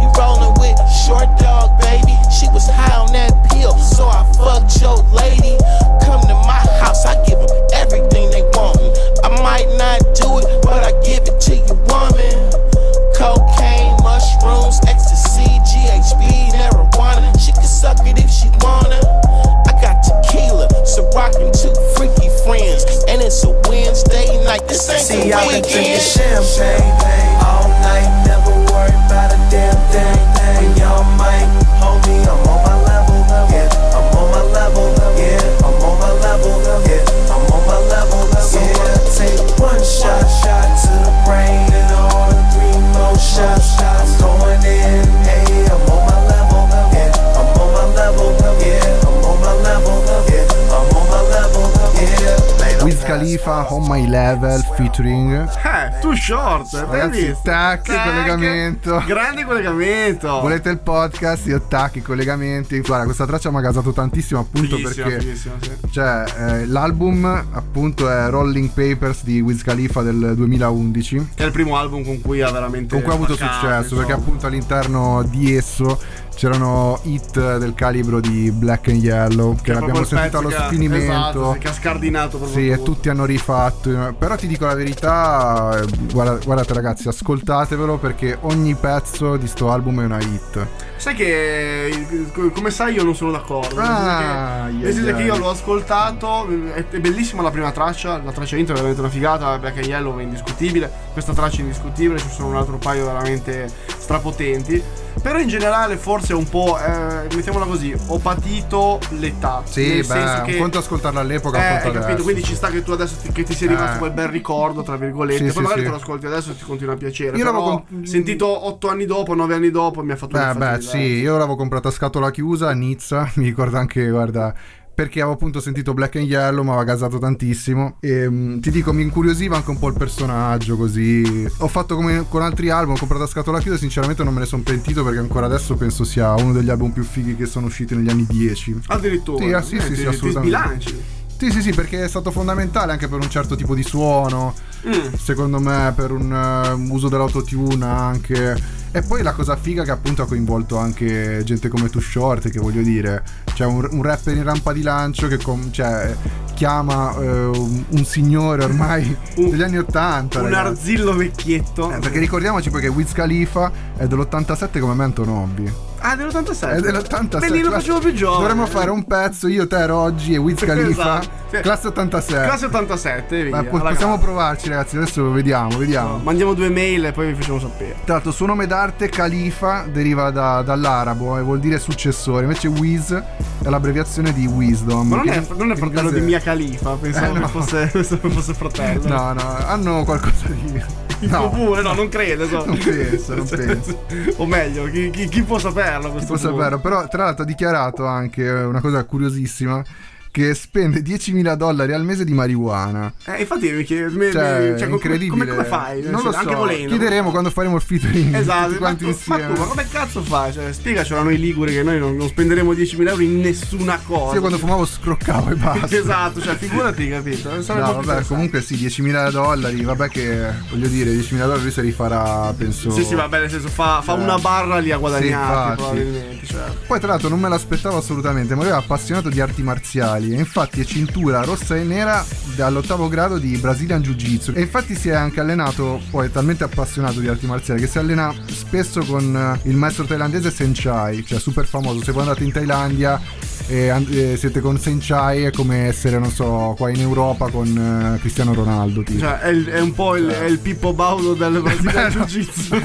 [SPEAKER 5] On My
[SPEAKER 8] Level
[SPEAKER 3] featuring
[SPEAKER 2] Eh, too short.
[SPEAKER 3] Ragazzi, tac, collegamento.
[SPEAKER 2] Grande collegamento.
[SPEAKER 3] Volete il podcast? Io i collegamenti. Guarda, questa traccia mi ha gasato tantissimo appunto
[SPEAKER 2] Fighissimo,
[SPEAKER 3] perché
[SPEAKER 2] fighissimo, sì.
[SPEAKER 3] cioè, eh, l'album appunto è Rolling Papers di Wiz Khalifa del 2011
[SPEAKER 2] Che è il primo album con cui ha veramente.
[SPEAKER 3] con cui ha avuto successo
[SPEAKER 2] insomma.
[SPEAKER 3] perché appunto all'interno di esso c'erano hit del calibro di Black and Yellow che,
[SPEAKER 2] Che
[SPEAKER 3] l'abbiamo sentito allo
[SPEAKER 2] che
[SPEAKER 3] sfinimento
[SPEAKER 2] esatto, sì, che ha scardinato proprio
[SPEAKER 3] sì, e tutti hanno rifatto. Però ti dico la verità, eh, guarda- guardate ragazzi, ascoltatevelo perché ogni pezzo di sto album è una hit.
[SPEAKER 2] Sai che come sai io non sono d'accordo.
[SPEAKER 3] Ah,
[SPEAKER 2] nel senso che-
[SPEAKER 3] ai,
[SPEAKER 2] nel senso che io l'ho ascoltato, è, è bellissima la prima traccia, la traccia intro è veramente una figata, Black and Yellow è indiscutibile, questa traccia è indiscutibile, ci sono un altro paio veramente strapotenti. Però in generale forse è un po', eh, mettiamola così, ho patito l'età.
[SPEAKER 3] Sì,
[SPEAKER 2] nel
[SPEAKER 3] beh,
[SPEAKER 2] senso che
[SPEAKER 3] un conto ascoltarla all'epoca,
[SPEAKER 2] eh, hai capito,
[SPEAKER 3] adesso.
[SPEAKER 2] quindi ci sta che tu adesso ti, che ti sia rimasto
[SPEAKER 3] Eh.
[SPEAKER 2] quel bel ricordo, tra virgolette.
[SPEAKER 3] Sì,
[SPEAKER 2] Poi
[SPEAKER 3] sì,
[SPEAKER 2] magari
[SPEAKER 3] sì.
[SPEAKER 2] te lo ascolti adesso e ti continua a piacere.
[SPEAKER 3] Io
[SPEAKER 2] però
[SPEAKER 3] l'avevo con-
[SPEAKER 2] sentito otto anni dopo, nove anni dopo, mi ha fatto un
[SPEAKER 3] Beh, beh. Sì, io l'avevo comprata a scatola chiusa a Nizza, mi ricordo anche, guarda, perché avevo appunto sentito Black and Yellow, mi aveva gasato tantissimo e mm, ti dico, mi incuriosiva anche un po' il personaggio così. Ho fatto come con altri album, ho comprato a scatola chiusa sinceramente non me ne sono pentito perché ancora adesso penso sia uno degli album più fighi che sono usciti negli anni 10.
[SPEAKER 2] Addirittura.
[SPEAKER 3] Sì, ah, sì,
[SPEAKER 2] Eh,
[SPEAKER 3] sì,
[SPEAKER 2] ti,
[SPEAKER 3] sì,
[SPEAKER 2] ti
[SPEAKER 3] assolutamente.
[SPEAKER 2] sbilanci.
[SPEAKER 3] Sì, sì, sì, perché è stato fondamentale anche per un certo tipo di suono.
[SPEAKER 2] Mm.
[SPEAKER 3] Secondo me, per un eh, uso dell'autotune anche. E poi la cosa figa che appunto ha coinvolto anche gente come Too Short, che voglio dire, c'è un, un rapper in rampa di lancio che com- cioè, chiama eh, un, un signore ormai
[SPEAKER 2] Un-
[SPEAKER 3] degli anni 80.
[SPEAKER 2] Un
[SPEAKER 3] ragazzi.
[SPEAKER 2] arzillo vecchietto.
[SPEAKER 3] Eh, perché ricordiamoci poi che Wiz Khalifa è dell'87 come Menton Hobby.
[SPEAKER 2] Ah, dell'87.
[SPEAKER 3] È dell'87.
[SPEAKER 2] Beh, lì lo facevo più giovane.
[SPEAKER 3] Dovremmo fare un pezzo, io, te, Roggi e Wiz Khalifa.
[SPEAKER 2] Esatto.
[SPEAKER 3] Classe 86.
[SPEAKER 2] Classe 87, via. Alla
[SPEAKER 3] possiamo
[SPEAKER 2] grande.
[SPEAKER 3] provarci, ragazzi. Adesso vediamo, vediamo.
[SPEAKER 2] Mandiamo due mail e poi vi facciamo sapere.
[SPEAKER 3] Tra l'altro, il suo nome d'arte, Khalifa, deriva da- dall'arabo e vuol dire successore. Invece, Wiz è l'abbreviazione di Wisdom.
[SPEAKER 2] Ma non
[SPEAKER 3] che
[SPEAKER 2] è, non è fratello di Mia Khalifa, pensavo
[SPEAKER 3] Eh, no.
[SPEAKER 2] che fosse, fosse fratello.
[SPEAKER 3] No, no, hanno qualcosa di. No,
[SPEAKER 2] comune, no, non credo. so.
[SPEAKER 3] Non penso, non penso.
[SPEAKER 2] o meglio, chi, chi- chi può saperlo? questo
[SPEAKER 3] può
[SPEAKER 2] punto?
[SPEAKER 3] saperlo, però tra l'altro ha dichiarato anche una cosa curiosissima che spende 10.000 dollari al mese di marijuana.
[SPEAKER 2] Eh, infatti mi chiedo, mi-
[SPEAKER 3] Cioè,
[SPEAKER 2] cioè,
[SPEAKER 3] incredibile.
[SPEAKER 2] Come, come fai?
[SPEAKER 3] Non lo so.
[SPEAKER 2] Anche volendo.
[SPEAKER 3] Chiederemo quando faremo il featuring
[SPEAKER 2] Esatto, ma
[SPEAKER 3] quanti
[SPEAKER 2] tu, ma
[SPEAKER 3] insieme.
[SPEAKER 2] tu, ma come cazzo fai? Cioè, spiegacelo a noi liguri che noi non, non spenderemo 10.000 euro in nessuna cosa.
[SPEAKER 3] Sì, io quando fumavo scroccavo e basta.
[SPEAKER 2] Esatto, cioè figurati, capito?
[SPEAKER 3] No, vabbè, comunque sì, 10.000 dollari, vabbè che voglio dire, 10.000 dollari se li farà, penso.
[SPEAKER 2] Sì, sì, vabbè, nel senso fa, fa
[SPEAKER 3] Eh.
[SPEAKER 2] una barra lì a guadagnarti,
[SPEAKER 3] infatti.
[SPEAKER 2] probabilmente. Certo.
[SPEAKER 3] Poi tra l'altro non me l'aspettavo assolutamente, ma lui è appassionato di arti marziali e infatti è cintura rossa e nera dall'ottavo grado di Brazilian Jiu Jitsu e infatti si è anche allenato, poi è talmente appassionato di arti marziali che si allena spesso con eh, il maestro thailandese Senchai, cioè super famoso, se voi andate in Thailandia e siete con Senchai è come essere, non so, qua in Europa con eh, Cristiano Ronaldo. Tipo.
[SPEAKER 2] Cioè, è, è un po' il, è il Pippo Baudo del Brasile Jiu Jitsu.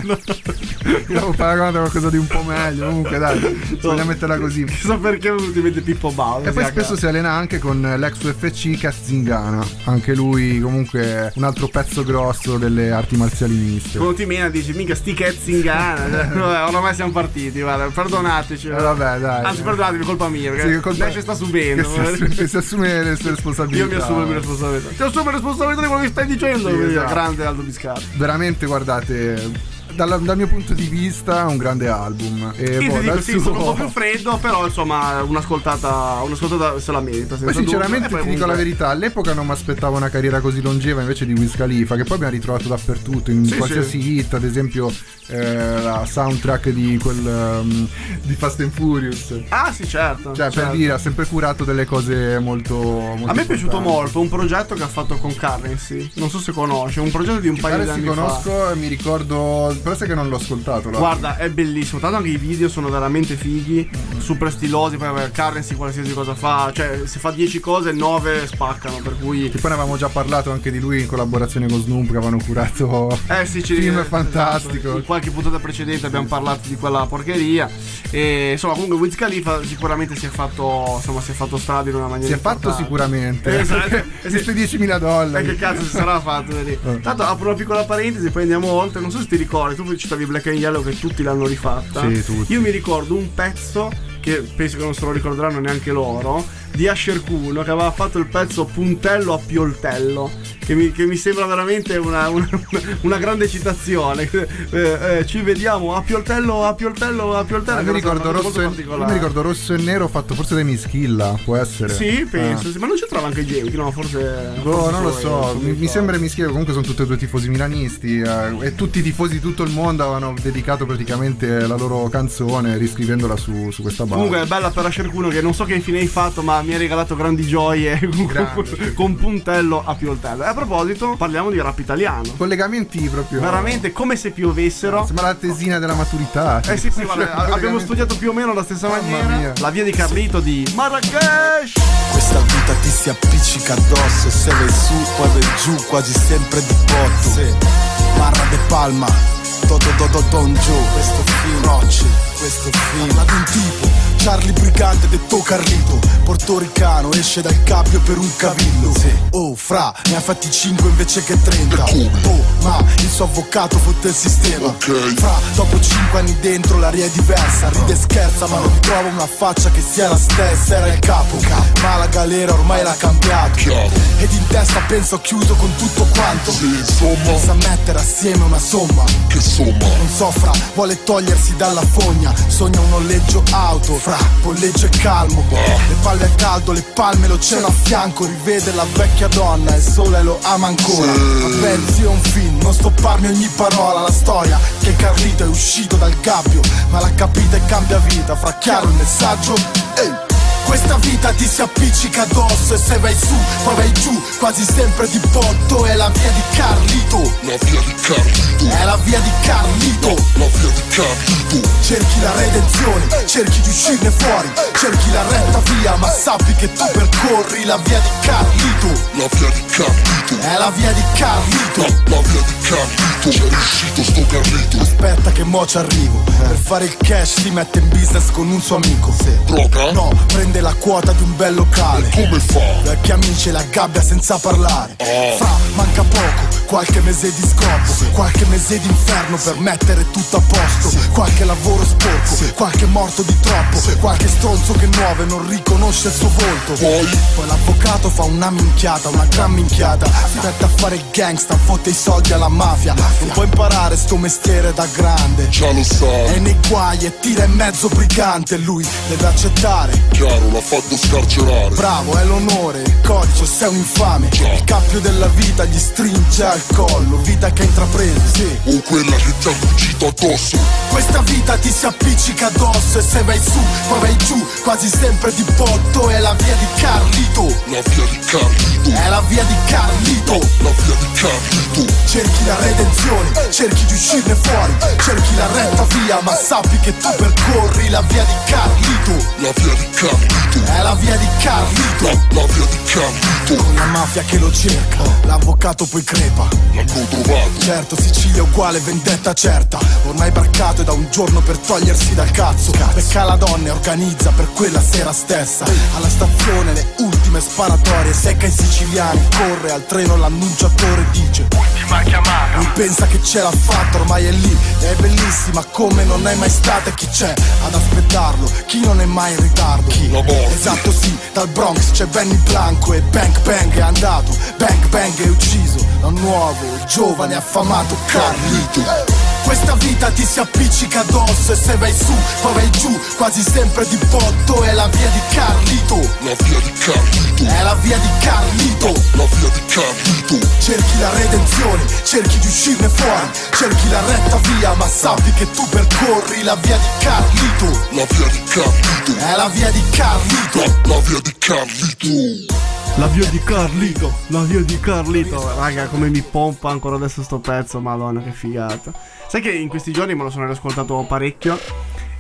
[SPEAKER 3] Paragonato a qualcosa di un po' meglio, comunque dai, vogliamo metterla così.
[SPEAKER 2] Chissà perché ti vede Pippo Baudo.
[SPEAKER 3] E poi spesso si allena anche con l'ex UFC Kat Zingana, anche lui comunque un altro pezzo grosso delle arti marziali miste.
[SPEAKER 2] Quando ti mena dici, mica sti cazzi in Ghana. Cioè, vabbè, oramai siamo partiti, guarda, perdonateci.
[SPEAKER 3] Eh, vabbè, dai.
[SPEAKER 2] Anzi, perdonatemi, è colpa mia, perché
[SPEAKER 3] Sì, colpa-
[SPEAKER 2] lei ci sta subendo.
[SPEAKER 3] Che si, assume, che si assume le sue
[SPEAKER 2] Io
[SPEAKER 3] responsabilità.
[SPEAKER 2] mi assumo le mie responsabilità. Ti assumo le responsabilità di quello che stai dicendo.
[SPEAKER 3] Sì, esatto.
[SPEAKER 2] Grande Aldo Biscardi.
[SPEAKER 3] Veramente, guardate, dal, dal mio punto di vista è un grande album. E
[SPEAKER 2] Io
[SPEAKER 3] boh,
[SPEAKER 2] dico, sì, sono un po'
[SPEAKER 3] suo-
[SPEAKER 2] più freddo, però insomma, un'ascoltata, un'ascoltata se la merita.
[SPEAKER 3] Poi sinceramente
[SPEAKER 2] dubbio.
[SPEAKER 3] Ti dico la verità, all'epoca non mi aspettavo una carriera così longeva invece di Wiz Khalifa, che poi abbiamo ritrovato dappertutto, in
[SPEAKER 2] Sì,
[SPEAKER 3] qualsiasi hit, ad esempio eh, la soundtrack di quel um, di Fast and Furious.
[SPEAKER 2] Ah, sì, certo.
[SPEAKER 3] Cioè,
[SPEAKER 2] certo.
[SPEAKER 3] per dire, ha sempre curato delle cose molto. molto
[SPEAKER 2] A me è piaciuto molto un progetto che ha fatto con Currency. Non so se conosce, un progetto di un paio di anni
[SPEAKER 3] si
[SPEAKER 2] fa.
[SPEAKER 3] conosco mi ricordo. Però sai che non l'ho ascoltato. là.
[SPEAKER 2] Guarda, è bellissimo. Tanto anche i video sono veramente fighi, super stilosi. Poi Currency qualsiasi cosa fa, cioè se fa 10 cose, 9 spaccano. Per cui.
[SPEAKER 3] Che poi ne avevamo già parlato anche di lui in collaborazione con Snoop che avevano curato.
[SPEAKER 2] Eh sì, ci
[SPEAKER 3] Film
[SPEAKER 2] eh,
[SPEAKER 3] fantastico.
[SPEAKER 2] esatto. In qualche puntata precedente abbiamo parlato di quella porcheria. E insomma, comunque Wiz Khalifa sicuramente si è fatto. Insomma, si è fatto strada in una maniera.
[SPEAKER 3] Si è fatto
[SPEAKER 2] importante.
[SPEAKER 3] sicuramente.
[SPEAKER 2] Esatto.
[SPEAKER 3] Eh, Questi 10.000
[SPEAKER 2] E
[SPEAKER 3] dollari.
[SPEAKER 2] che cazzo si sarà fatto lì?
[SPEAKER 3] Eh.
[SPEAKER 2] Tanto apro una piccola parentesi, poi andiamo oltre. Non so se ti ricordi, tu citavi Black and Yellow che tutti l'hanno rifatta.
[SPEAKER 3] Sì, tutti.
[SPEAKER 2] Io mi ricordo un pezzo che penso che non se lo ricorderanno neanche loro. Di Asher Kuno che aveva fatto il pezzo Puntello a Pioltello. Che mi, che mi sembra veramente una, una- una grande citazione. Eh, eh, ci vediamo a Pioltello, a Pioltello, a Pioltello.
[SPEAKER 3] Ah, mi ricordo, rosso e, mi ricordo rosso e nero fatto forse dai Mischilla, può essere.
[SPEAKER 2] Sì, penso,
[SPEAKER 3] Ah.
[SPEAKER 2] sì, ma non c'entrava anche Jamie, no, forse.
[SPEAKER 3] Boh,
[SPEAKER 2] forse
[SPEAKER 3] non lo so, mi, mi sembra Mischia, comunque sono tutti e due tifosi milanisti eh, e tutti i tifosi di tutto il mondo avevano dedicato praticamente la loro canzone riscrivendola su, su questa base.
[SPEAKER 2] Comunque è bella per Asher Kuno che non so che fine hai fatto, ma mi ha regalato grandi gioie
[SPEAKER 3] Grande.
[SPEAKER 2] con puntello a pioltello. E a proposito, parliamo di rap italiano.
[SPEAKER 3] Collegamenti proprio.
[SPEAKER 2] Veramente come se piovessero.
[SPEAKER 3] Sembra la tesina della maturità.
[SPEAKER 2] Eh sì, sì, guarda,
[SPEAKER 3] Cioè,
[SPEAKER 2] abbiamo studiato più o meno alla stessa
[SPEAKER 3] Mamma
[SPEAKER 2] maniera.
[SPEAKER 3] mia.
[SPEAKER 2] La via di Carlito di Marrakesh.
[SPEAKER 9] Questa vita ti si appiccica addosso Se vai su poi vai giù quasi sempre di botto Barra de Palma Todo do do don giù Questo film Rocci Questo film di un tipo Charlie Brigante detto Carlito. Portoricano esce dal cappio per un cavillo. Oh fra ne ha fatti 5 invece che 30 Oh ma il suo avvocato fotte il sistema. Fra dopo 5 anni dentro l'aria è diversa. Ride e scherza ma non trova una faccia che sia la stessa. Era il capo. Ma la galera ormai l'ha cambiato. Ed in testa penso chiuso con tutto quanto. Sì, insomma. Senza mettere assieme una somma. Che somma? Non so fra, vuole togliersi dalla fogna. Sogna un noleggio auto Fra, polleggio e calmo. Le palle a caldo, le palme, l'oceano a fianco. Rivede la vecchia donna e il sole lo ama ancora. Vabbè zio è un film, non stopparmi ogni parola. La storia che Carlito è uscito dal gabbio Ma l'ha capita e cambia vita. Fra chiaro il messaggio Ehi questa vita ti si appiccica addosso e se vai su, poi vai giù, quasi sempre di botto È la via di Carlito. La via di Carlito. È la via di Carlito. La via di Carlito. Cerchi la redenzione, cerchi di uscirne fuori Cerchi la retta via, ma sappi che tu percorri la via di Carlito. La via di Carlito. È la via di Carlito. La, via di Carlito. C'è riuscito sto Carlito. Aspetta che mo ci arrivo. Per fare il cash si mette in business con un suo amico. Droga? No, prende la quota di un bel locale. Come fa? Vecchi amici e la gabbia senza parlare. Fra, manca poco, qualche mese di scopo Qualche mese di inferno per mettere tutto a posto. Qualche lavoro sporco, qualche morto di troppo Qualche stronzo che nuove non riconosce il suo volto. Poi, l'avvocato fa una minchiata, una gran minchiata. Si mette a fare il gangsta, fotte i soldi alla mafia. Non può imparare sto mestiere da grande. Già lo sa È nei guai e tira in mezzo brigante. Lui deve accettare. Chiaro, l'ha fatto scarcerare. Bravo, è l'onore, il codice, sei un infame. Il cappio della vita gli stringe al collo Vita che sì. O quella che ti ha fuggito addosso. Questa vita ti si appiccica addosso E se vai su, poi vai giù Quasi sempre di botto. È la via di Carlito. La via di Carlito. È la via di Carlito. La via di Carlito. Cerchi la redenzione, cerchi di uscirne fuori. Cerchi la retta via Ma sappi che tu percorri la via di Carlito. La via di Carlito. È la via di Carlito. La, via di Carlito. Con la mafia che lo cerca L'avvocato poi crepa L'hanno trovato Certo Sicilia è uguale vendetta certa. Ormai braccato è da un giorno per togliersi dal cazzo. Becca la donna e organizza per quella sera stessa. Alla stazione le ultime sparatorie Secca i siciliani Corre al treno l'annunciatore dice Ultima chiamata. Lui pensa che ce l'ha fatta ormai è lì. È bellissima come non è mai stata E chi c'è ad aspettarlo? Chi non è mai in ritardo? Chi? La Esatto sì Dal Bronx c'è Benny Blanco E Bang Bang è andato. Bang Bang è ucciso Da un nuovo giovane affamato Carlito questa vita ti si appiccica addosso e se vai su, poi vai giù, quasi sempre di botto È la via di Carlito. La via di Carlito. È la via di Carlito. La via di Carlito. Cerchi la redenzione, cerchi di uscirne fuori Cerchi la retta via, ma sappi che tu percorri la via di Carlito. La via di Carlito. È la via di Carlito. La, via di Carlito
[SPEAKER 2] La via di Carlito, la via di Carlito. Raga, come mi pompa ancora adesso sto pezzo, madonna che figata. Sai che in questi giorni me lo sono riascoltato parecchio.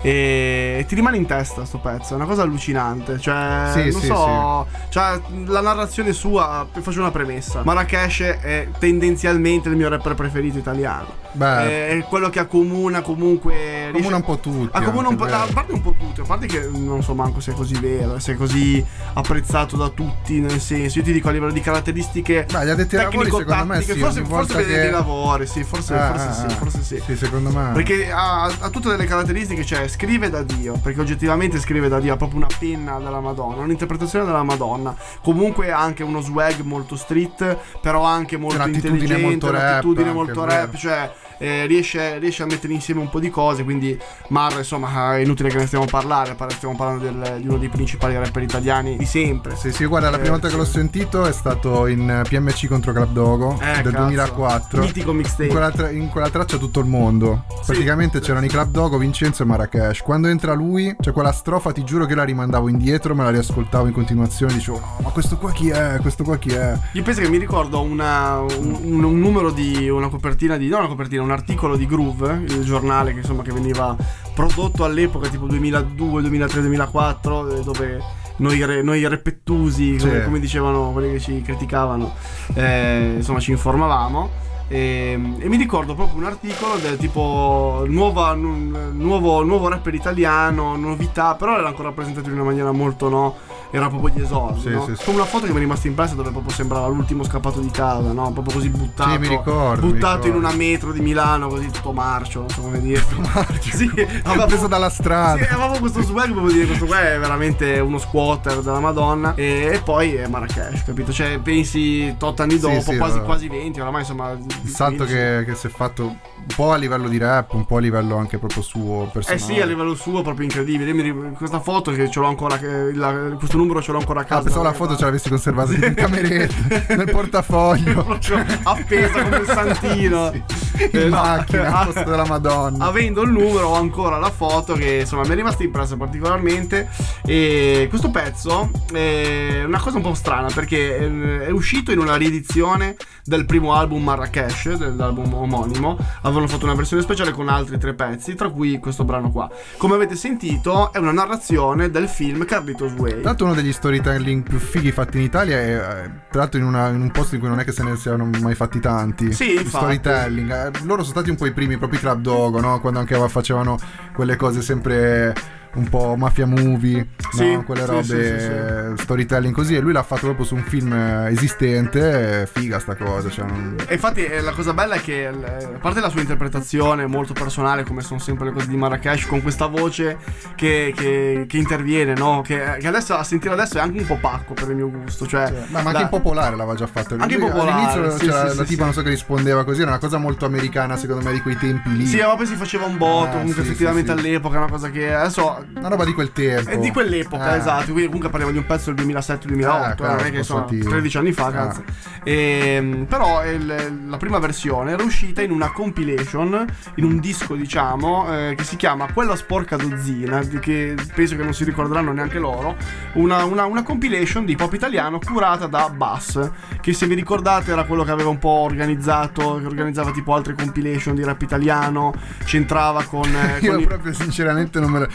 [SPEAKER 2] E ti rimane in testa sto pezzo, è una cosa allucinante. Cioè,
[SPEAKER 3] Sì,
[SPEAKER 2] non
[SPEAKER 3] sì,
[SPEAKER 2] so, cioè, la narrazione sua. Faccio una premessa: Marrakesh è tendenzialmente il mio rapper preferito italiano.
[SPEAKER 3] Beh.
[SPEAKER 2] È quello che accomuna comunque. riesce-
[SPEAKER 3] Accomuna un po' tutti,
[SPEAKER 2] Accomuna un po'.
[SPEAKER 3] anche,
[SPEAKER 2] A
[SPEAKER 3] vero.
[SPEAKER 2] parte un po' tutti, a parte che non so manco se è così vero, se è così apprezzato da tutti. Nel senso, io ti dico a livello di caratteristiche.
[SPEAKER 3] Beh, gli addetti ai lavori, secondo me, sì,
[SPEAKER 2] forse, forse
[SPEAKER 3] che-
[SPEAKER 2] dei lavori, sì, forse,
[SPEAKER 3] Ah,
[SPEAKER 2] forse
[SPEAKER 3] ah,
[SPEAKER 2] sì,
[SPEAKER 3] ah.
[SPEAKER 2] forse sì.
[SPEAKER 3] Sì, secondo me.
[SPEAKER 2] Perché ha, ha tutte delle caratteristiche, cioè scrive da Dio, perché oggettivamente scrive da Dio, ha proprio una penna della Madonna, un'interpretazione della Madonna. Comunque ha anche uno swag molto street, però anche molto intelligente,
[SPEAKER 3] molto rap,
[SPEAKER 2] un'attitudine molto rap,
[SPEAKER 3] vero.
[SPEAKER 2] cioè eh, riesce, riesce a mettere insieme un po' di cose, quindi Mar, insomma, è inutile che ne stiamo a parlare, par- stiamo parlando del- di uno dei principali rapper italiani di sempre.
[SPEAKER 3] Sì, sì, guarda, la prima
[SPEAKER 2] Eh,
[SPEAKER 3] volta che
[SPEAKER 2] sì.
[SPEAKER 3] l'ho sentito è stato in PMC contro Club Dogo
[SPEAKER 2] Eh,
[SPEAKER 3] del
[SPEAKER 2] cazzo.
[SPEAKER 3] 2004.
[SPEAKER 2] Mitico mixtape.
[SPEAKER 3] In quella, tra- in quella traccia tutto il mondo. Praticamente c'erano i Club Dogo, Vincenzo e Marrakesh. Quando entra lui, c'è quella strofa, ti giuro che la rimandavo indietro, me la riascoltavo in continuazione. Dicevo, no, ma questo qua chi è? Questo qua chi è?
[SPEAKER 2] Io penso che mi ricordo una- un, un- numero di una copertina di. non una copertina, un articolo di Groove, il giornale che insomma che veniva prodotto all'epoca, tipo 2002, 2003, 2004, eh, dove noi, re- noi repettusi, come, come dicevano quelli che ci criticavano, eh, insomma ci informavamo. E, e mi ricordo proprio un articolo del tipo nuova, nu- nuovo, nuovo rapper italiano, novità, però era ancora presentato in una maniera molto no, era proprio di esordio.
[SPEAKER 3] Sì,
[SPEAKER 2] no?
[SPEAKER 3] sì, sì.
[SPEAKER 2] Come una foto che mi è rimasta impressa dove proprio sembrava l'ultimo scappato di casa, no? Proprio così buttato.
[SPEAKER 3] Sì, mi ricordo, mi
[SPEAKER 2] Buttato in
[SPEAKER 3] ricordo.
[SPEAKER 2] una metro di Milano, così tutto marcio, non so come dire.
[SPEAKER 3] Marcio.
[SPEAKER 2] Sì, aveva
[SPEAKER 3] preso dalla strada.
[SPEAKER 2] Sì, aveva questo swag, proprio dire questo qua è veramente uno squatter della Madonna. E, e poi è Marrakesh, capito? Cioè, pensi tot anni dopo,
[SPEAKER 3] sì,
[SPEAKER 2] quasi,
[SPEAKER 3] no.
[SPEAKER 2] quasi 20, oramai insomma.
[SPEAKER 3] Il salto che, che si è fatto un po' a livello di rap, un po' a livello anche proprio suo
[SPEAKER 2] Eh
[SPEAKER 3] personale.
[SPEAKER 2] sì, a livello suo proprio incredibile. Io mi questa foto che ce l'ho ancora, che la- questo numero ce l'ho ancora a casa.
[SPEAKER 3] Ah, pensavo la foto ce l'avessi conservata in cameretta, nel portafoglio.
[SPEAKER 2] Appesa come un santino.
[SPEAKER 3] In
[SPEAKER 2] Eh, no.
[SPEAKER 3] macchina, al posto della Madonna.
[SPEAKER 2] Avendo il numero ho ancora la foto che insomma mi è rimasta impressa particolarmente e questo pezzo è una cosa un po' strana perché eh, è uscito in una riedizione del primo album Marrakesh, dell'album omonimo, avevano fatto una versione speciale con altri tre pezzi, tra cui questo brano qua. Come avete sentito è una narrazione del film Carlitos Way.
[SPEAKER 3] Tra l'altro uno degli storytelling più fighi fatti in Italia è eh, tra l'altro in, una- in un posto in cui non è che se ne siano mai fatti tanti.
[SPEAKER 2] Sì,
[SPEAKER 3] storytelling. Eh, loro sono stati un po' i primi, proprio i Club Dogo, no? Quando anche facevano quelle cose sempre un po' mafia movie,
[SPEAKER 2] Sì,
[SPEAKER 3] no? quelle
[SPEAKER 2] sì,
[SPEAKER 3] robe
[SPEAKER 2] sì, sì.
[SPEAKER 3] storytelling così e lui l'ha fatto proprio su un film eh, esistente, figa sta cosa, cioè non-
[SPEAKER 2] E infatti eh, la cosa bella è che eh, a parte la sua interpretazione molto personale come sono sempre le cose di Marrakesh con questa voce che, che- che interviene no? che, che adesso a sentire adesso è anche un po' pacco per il mio gusto cioè,
[SPEAKER 3] Ma, ma anche in popolare l'aveva già fatto.
[SPEAKER 2] Anche
[SPEAKER 3] Lui
[SPEAKER 2] popolare,
[SPEAKER 3] All'inizio c'era
[SPEAKER 2] sì,
[SPEAKER 3] la tipa, non so che rispondeva così, era una cosa molto americana secondo me di quei tempi lì.
[SPEAKER 2] sì, ma poi si faceva un botto.
[SPEAKER 3] Eh,
[SPEAKER 2] comunque, effettivamente all'epoca è una cosa che adesso.
[SPEAKER 3] Una roba di quel tempo.
[SPEAKER 2] È di quell'epoca,
[SPEAKER 3] Eh.
[SPEAKER 2] esatto. Quindi comunque parliamo di un pezzo del 2007-2008.
[SPEAKER 3] Eh,
[SPEAKER 2] non è che
[SPEAKER 3] sono
[SPEAKER 2] sono
[SPEAKER 3] stati-
[SPEAKER 2] 13 anni fa,
[SPEAKER 3] Ah.
[SPEAKER 2] cazzo. Ehm, però il- la prima versione era uscita in una compilation, in un disco, diciamo, eh, che si chiama Quella sporca dozzina. Che penso che non si ricorderanno neanche loro. Una, una- una compilation di pop italiano curata da Bass. Che se vi ricordate era quello che aveva un po' organizzato. Che organizzava tipo altre compilation di rap italiano. C'entrava con. eh,
[SPEAKER 3] Io
[SPEAKER 2] con i-
[SPEAKER 3] proprio sinceramente non me lo.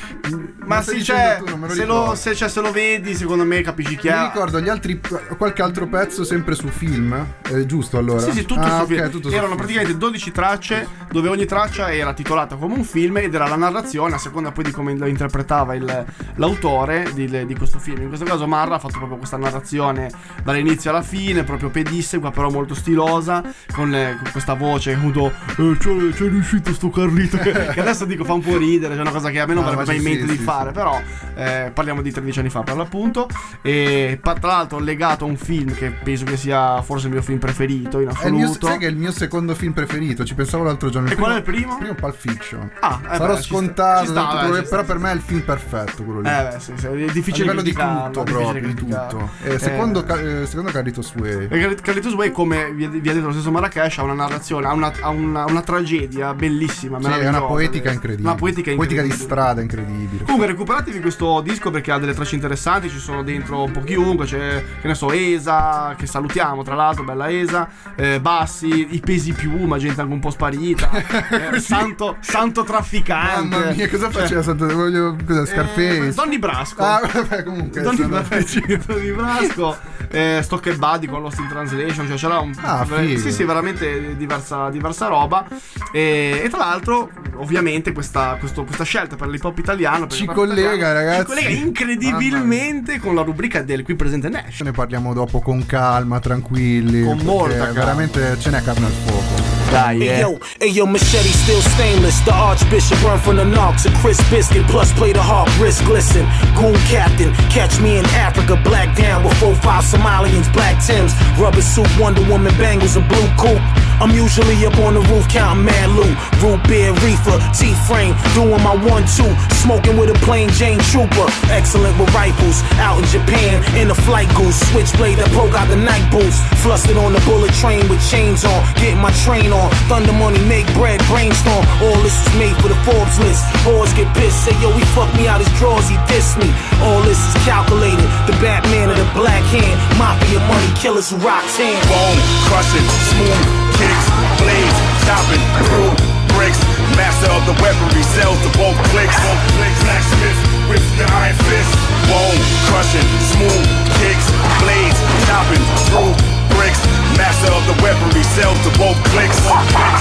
[SPEAKER 2] Ma sì, cioè,
[SPEAKER 3] tu, lo
[SPEAKER 2] se, lo, se, cioè, se lo vedi, secondo me capisci chi
[SPEAKER 3] Mi
[SPEAKER 2] è.
[SPEAKER 3] ricordo gli altri, qualche altro pezzo sempre su film, eh, giusto allora?
[SPEAKER 2] Sì, sì, tutto
[SPEAKER 3] ah,
[SPEAKER 2] su
[SPEAKER 3] ok,
[SPEAKER 2] film.
[SPEAKER 3] tutto su
[SPEAKER 2] Erano
[SPEAKER 3] film.
[SPEAKER 2] praticamente 12 tracce dove ogni traccia era titolata come un film ed era la narrazione a seconda poi di come lo interpretava il- l'autore di, di questo film. In questo caso Marra ha fatto proprio questa narrazione dall'inizio alla fine, proprio pedissequa, però molto stilosa, con, eh, con questa voce appunto eh, c'è, c'è riuscito sto Carlito che, che adesso dico fa un po' ridere, c'è una cosa che a me non verrebbe
[SPEAKER 3] ma
[SPEAKER 2] mai in
[SPEAKER 3] sì, sì,
[SPEAKER 2] di
[SPEAKER 3] sì,
[SPEAKER 2] fare,
[SPEAKER 3] sì.
[SPEAKER 2] però eh, parliamo di 13 anni fa per l'appunto e tra l'altro legato a un film che penso che sia forse il mio film preferito in
[SPEAKER 3] il mio,
[SPEAKER 2] assoluto.
[SPEAKER 3] sai che è il mio secondo film preferito? Ci pensavo l'altro giorno.
[SPEAKER 2] E qual è il primo?
[SPEAKER 3] Primo Pulp Fiction.
[SPEAKER 2] Ah, eh
[SPEAKER 3] Sarò
[SPEAKER 2] beh, sta-
[SPEAKER 3] scontato,
[SPEAKER 2] sta,
[SPEAKER 3] tutto
[SPEAKER 2] beh, sta,
[SPEAKER 3] però
[SPEAKER 2] ci
[SPEAKER 3] per
[SPEAKER 2] sta.
[SPEAKER 3] me è il film perfetto quello lì.
[SPEAKER 2] Eh beh, sì, sì, è
[SPEAKER 3] a
[SPEAKER 2] difficile
[SPEAKER 3] livello di tutto proprio, di tutto. E
[SPEAKER 2] Eh,
[SPEAKER 3] secondo, eh, secondo Carlitos Way.
[SPEAKER 2] Car- Carlitos Way, come vi, ha detto lo stesso Marrakesh, ha una narrazione, ha una, ha una- una tragedia bellissima,
[SPEAKER 3] Sì, è una poetica incredibile.
[SPEAKER 2] Una poetica
[SPEAKER 3] di
[SPEAKER 2] incredibile.
[SPEAKER 3] strada incredibile.
[SPEAKER 2] Comunque recuperatevi questo disco perché ha delle tracce interessanti, ci sono dentro un po' chiunque, c'è che ne so, Esa, che salutiamo tra l'altro, bella Esa, eh, Bassi, i pesi più, ma gente anche un po' sparita, eh, santo, santo trafficante.
[SPEAKER 3] Mamma mia, cosa
[SPEAKER 2] Cioè,
[SPEAKER 3] faceva? Santo- voglio- Cosa, Scarface?
[SPEAKER 2] Eh, Donny Brasco.
[SPEAKER 3] Ah, vabbè, comunque.
[SPEAKER 2] Donny, Donny Brasco, eh, Stock e Buddy con Lost in Translation, cioè c'era un
[SPEAKER 3] Ah, figo.
[SPEAKER 2] sì, sì, veramente diversa, diversa roba. E, e tra l'altro, ovviamente, questa, questo- questa scelta per l'hip hop italiano per
[SPEAKER 3] Ci collega, ragazzi.
[SPEAKER 2] Ci collega incredibilmente con la rubrica del qui presente Nash.
[SPEAKER 3] Ne parliamo dopo con calma, tranquilli.
[SPEAKER 2] Con molta calma.
[SPEAKER 3] Veramente ce n'è carne al fuoco.
[SPEAKER 2] Dai,
[SPEAKER 5] Hey
[SPEAKER 2] eh.
[SPEAKER 5] yo, hey yo, machete still stainless. The Archbishop run from the knocks. A crisp biscuit plus play the harp, wrist glisten. Goon captain, catch me in Africa, black down with four five Somalians, black Tims, rubber suit, Wonder Woman bangles, a blue coupe. I'm usually up on the roof counting mad loot. Root beer, reefer, T-frame, doing my one-two, smoking with a plain Jane Trooper. Excellent with rifles, out in Japan in a flight goose, switchblade that broke out the night boots. Flustered on the bullet train with chains on, getting my train on. Thunder money, make bread, brainstorm. All this is made for the Forbes list. Whores get pissed, say yo, he fucked me out his drawers, he dissed me. All this is calculated. The Batman of the black hand, mafia money killers who rock hand.
[SPEAKER 10] bone, crushing, smooth kicks, blades, chopping through bricks. Master of the weaponry, sells to both clicks. Both clicks. Blacksmith with the iron fist. Bone, crushing, smooth kicks, blades, chopping through bricks. Master of the weaponry, sells to both clicks.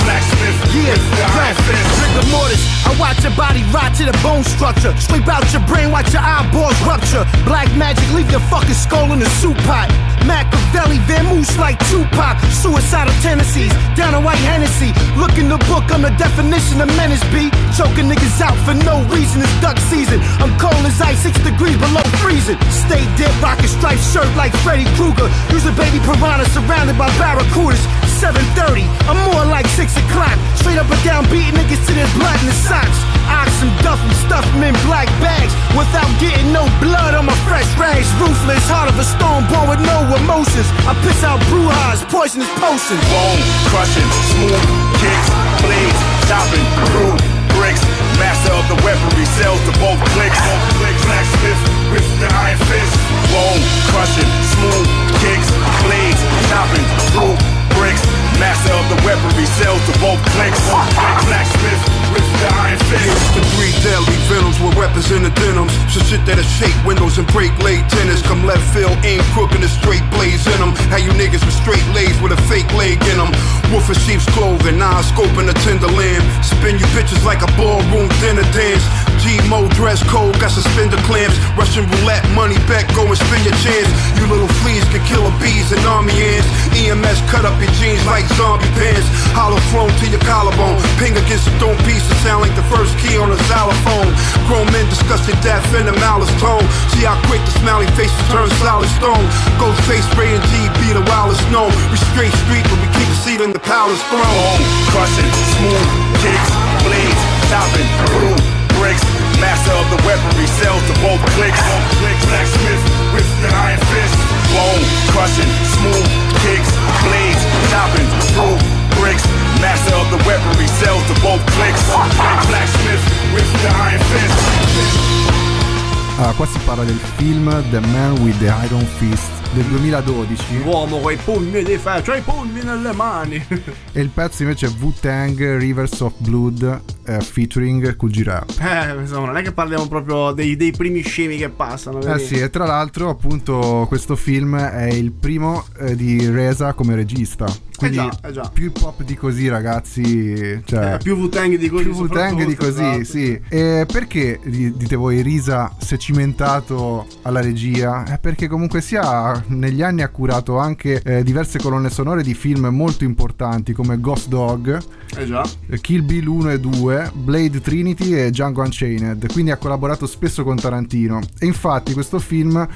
[SPEAKER 10] Blacksmith
[SPEAKER 8] Yeah, rigor mortis. I watch your body rot to the bone structure. Sweep out your brain, watch your eyeballs rupture. Black magic, leave your fucking skull in the soup pot. Machiavelli, vamoose like Tupac. Suicidal tendencies, down a white Hennessy. Look in the book, I'm the definition of menace B. Choking niggas out for no reason, it's duck season. I'm cold as ice, six degrees below freezing. Stay dead, rockin' striped shirt like Freddy Krueger. Use a baby piranha surrounded by barracudas. 7.30, I'm more like 6 o'clock. Straight up and down, beating niggas to their blood in the socks. Ox and duff and stuff them in black bags. Without getting no blood on my fresh rags. Ruthless, heart of a stone, born with no emotions. I piss out brujas, poisonous potions.
[SPEAKER 10] Bone crushing, smooth kicks, blades, chopping, bricks. Master of the weaponry, sells to both clicks. Blacksmith with the iron fist. Bone crushing, smooth kicks, blades, chopping, crude bricks. Master of the weaponry, sells to both clicks. Blacksmith with the fist.
[SPEAKER 11] The three deadly venoms with weapons in the denims. So shit that'll shake windows and break late tennis. Come left field, aim crook and a straight blaze in them. How you niggas with straight legs with a fake leg in them. Wolf in sheep's clothing, scope in the tender lamb. Spin you bitches like a ballroom dinner dance. G-Mo dress code, got suspender clamps. Russian roulette, money back, go and spin your chance. You little fleas can kill a bees and army ants. EMS cut up your jeans like zombie pants. Hollow flown to your collarbone. Ping against a stone piece to sound like the first key on a xylophone. Grown men discuss your death in a malice tone. See how quick the smiling faces turn solid stone. Ghost face spray and G be the wildest known. We straight street, but we keep a seat in the palace throne.
[SPEAKER 10] Crushing, smooth kicks, blades, chopping, crude bricks. Master of the weaponry, sells to both clicks. Blacksmith with the iron fist. Bone crushing, smooth kicks, blades, chopping, crude bricks. Master of the weaponry, sells to both clicks. Blacksmith with the iron fist.
[SPEAKER 3] Ah, qua si parla del film The Man with the Iron Fist del 2012
[SPEAKER 2] L'uomo coi pugni di ferro, cioè i pugni nelle mani.
[SPEAKER 3] e il pezzo invece è Wu-Tang Rivers of Blood eh, featuring Cool G-Rap.
[SPEAKER 2] Eh, insomma, non è che parliamo proprio dei, dei primi scemi che passano.
[SPEAKER 3] Eh
[SPEAKER 2] vedi?
[SPEAKER 3] sì, e tra l'altro appunto questo film è il primo eh, di Reza come regista. Quindi
[SPEAKER 2] già, eh già.
[SPEAKER 3] più hip hop di così ragazzi, cioè
[SPEAKER 2] Eh, più Wu-Tang di così.
[SPEAKER 3] più Wu-Tang di così,
[SPEAKER 2] esatto.
[SPEAKER 3] sì. E perché di- dite voi Risa si è cimentato alla regia? È perché comunque sia negli anni ha curato anche eh, diverse colonne sonore di film molto importanti come Ghost Dog,
[SPEAKER 2] Eh
[SPEAKER 3] eh, Kill Bill 1 e 2, Blade Trinity e Django Unchained, quindi ha collaborato spesso con Tarantino. E infatti questo film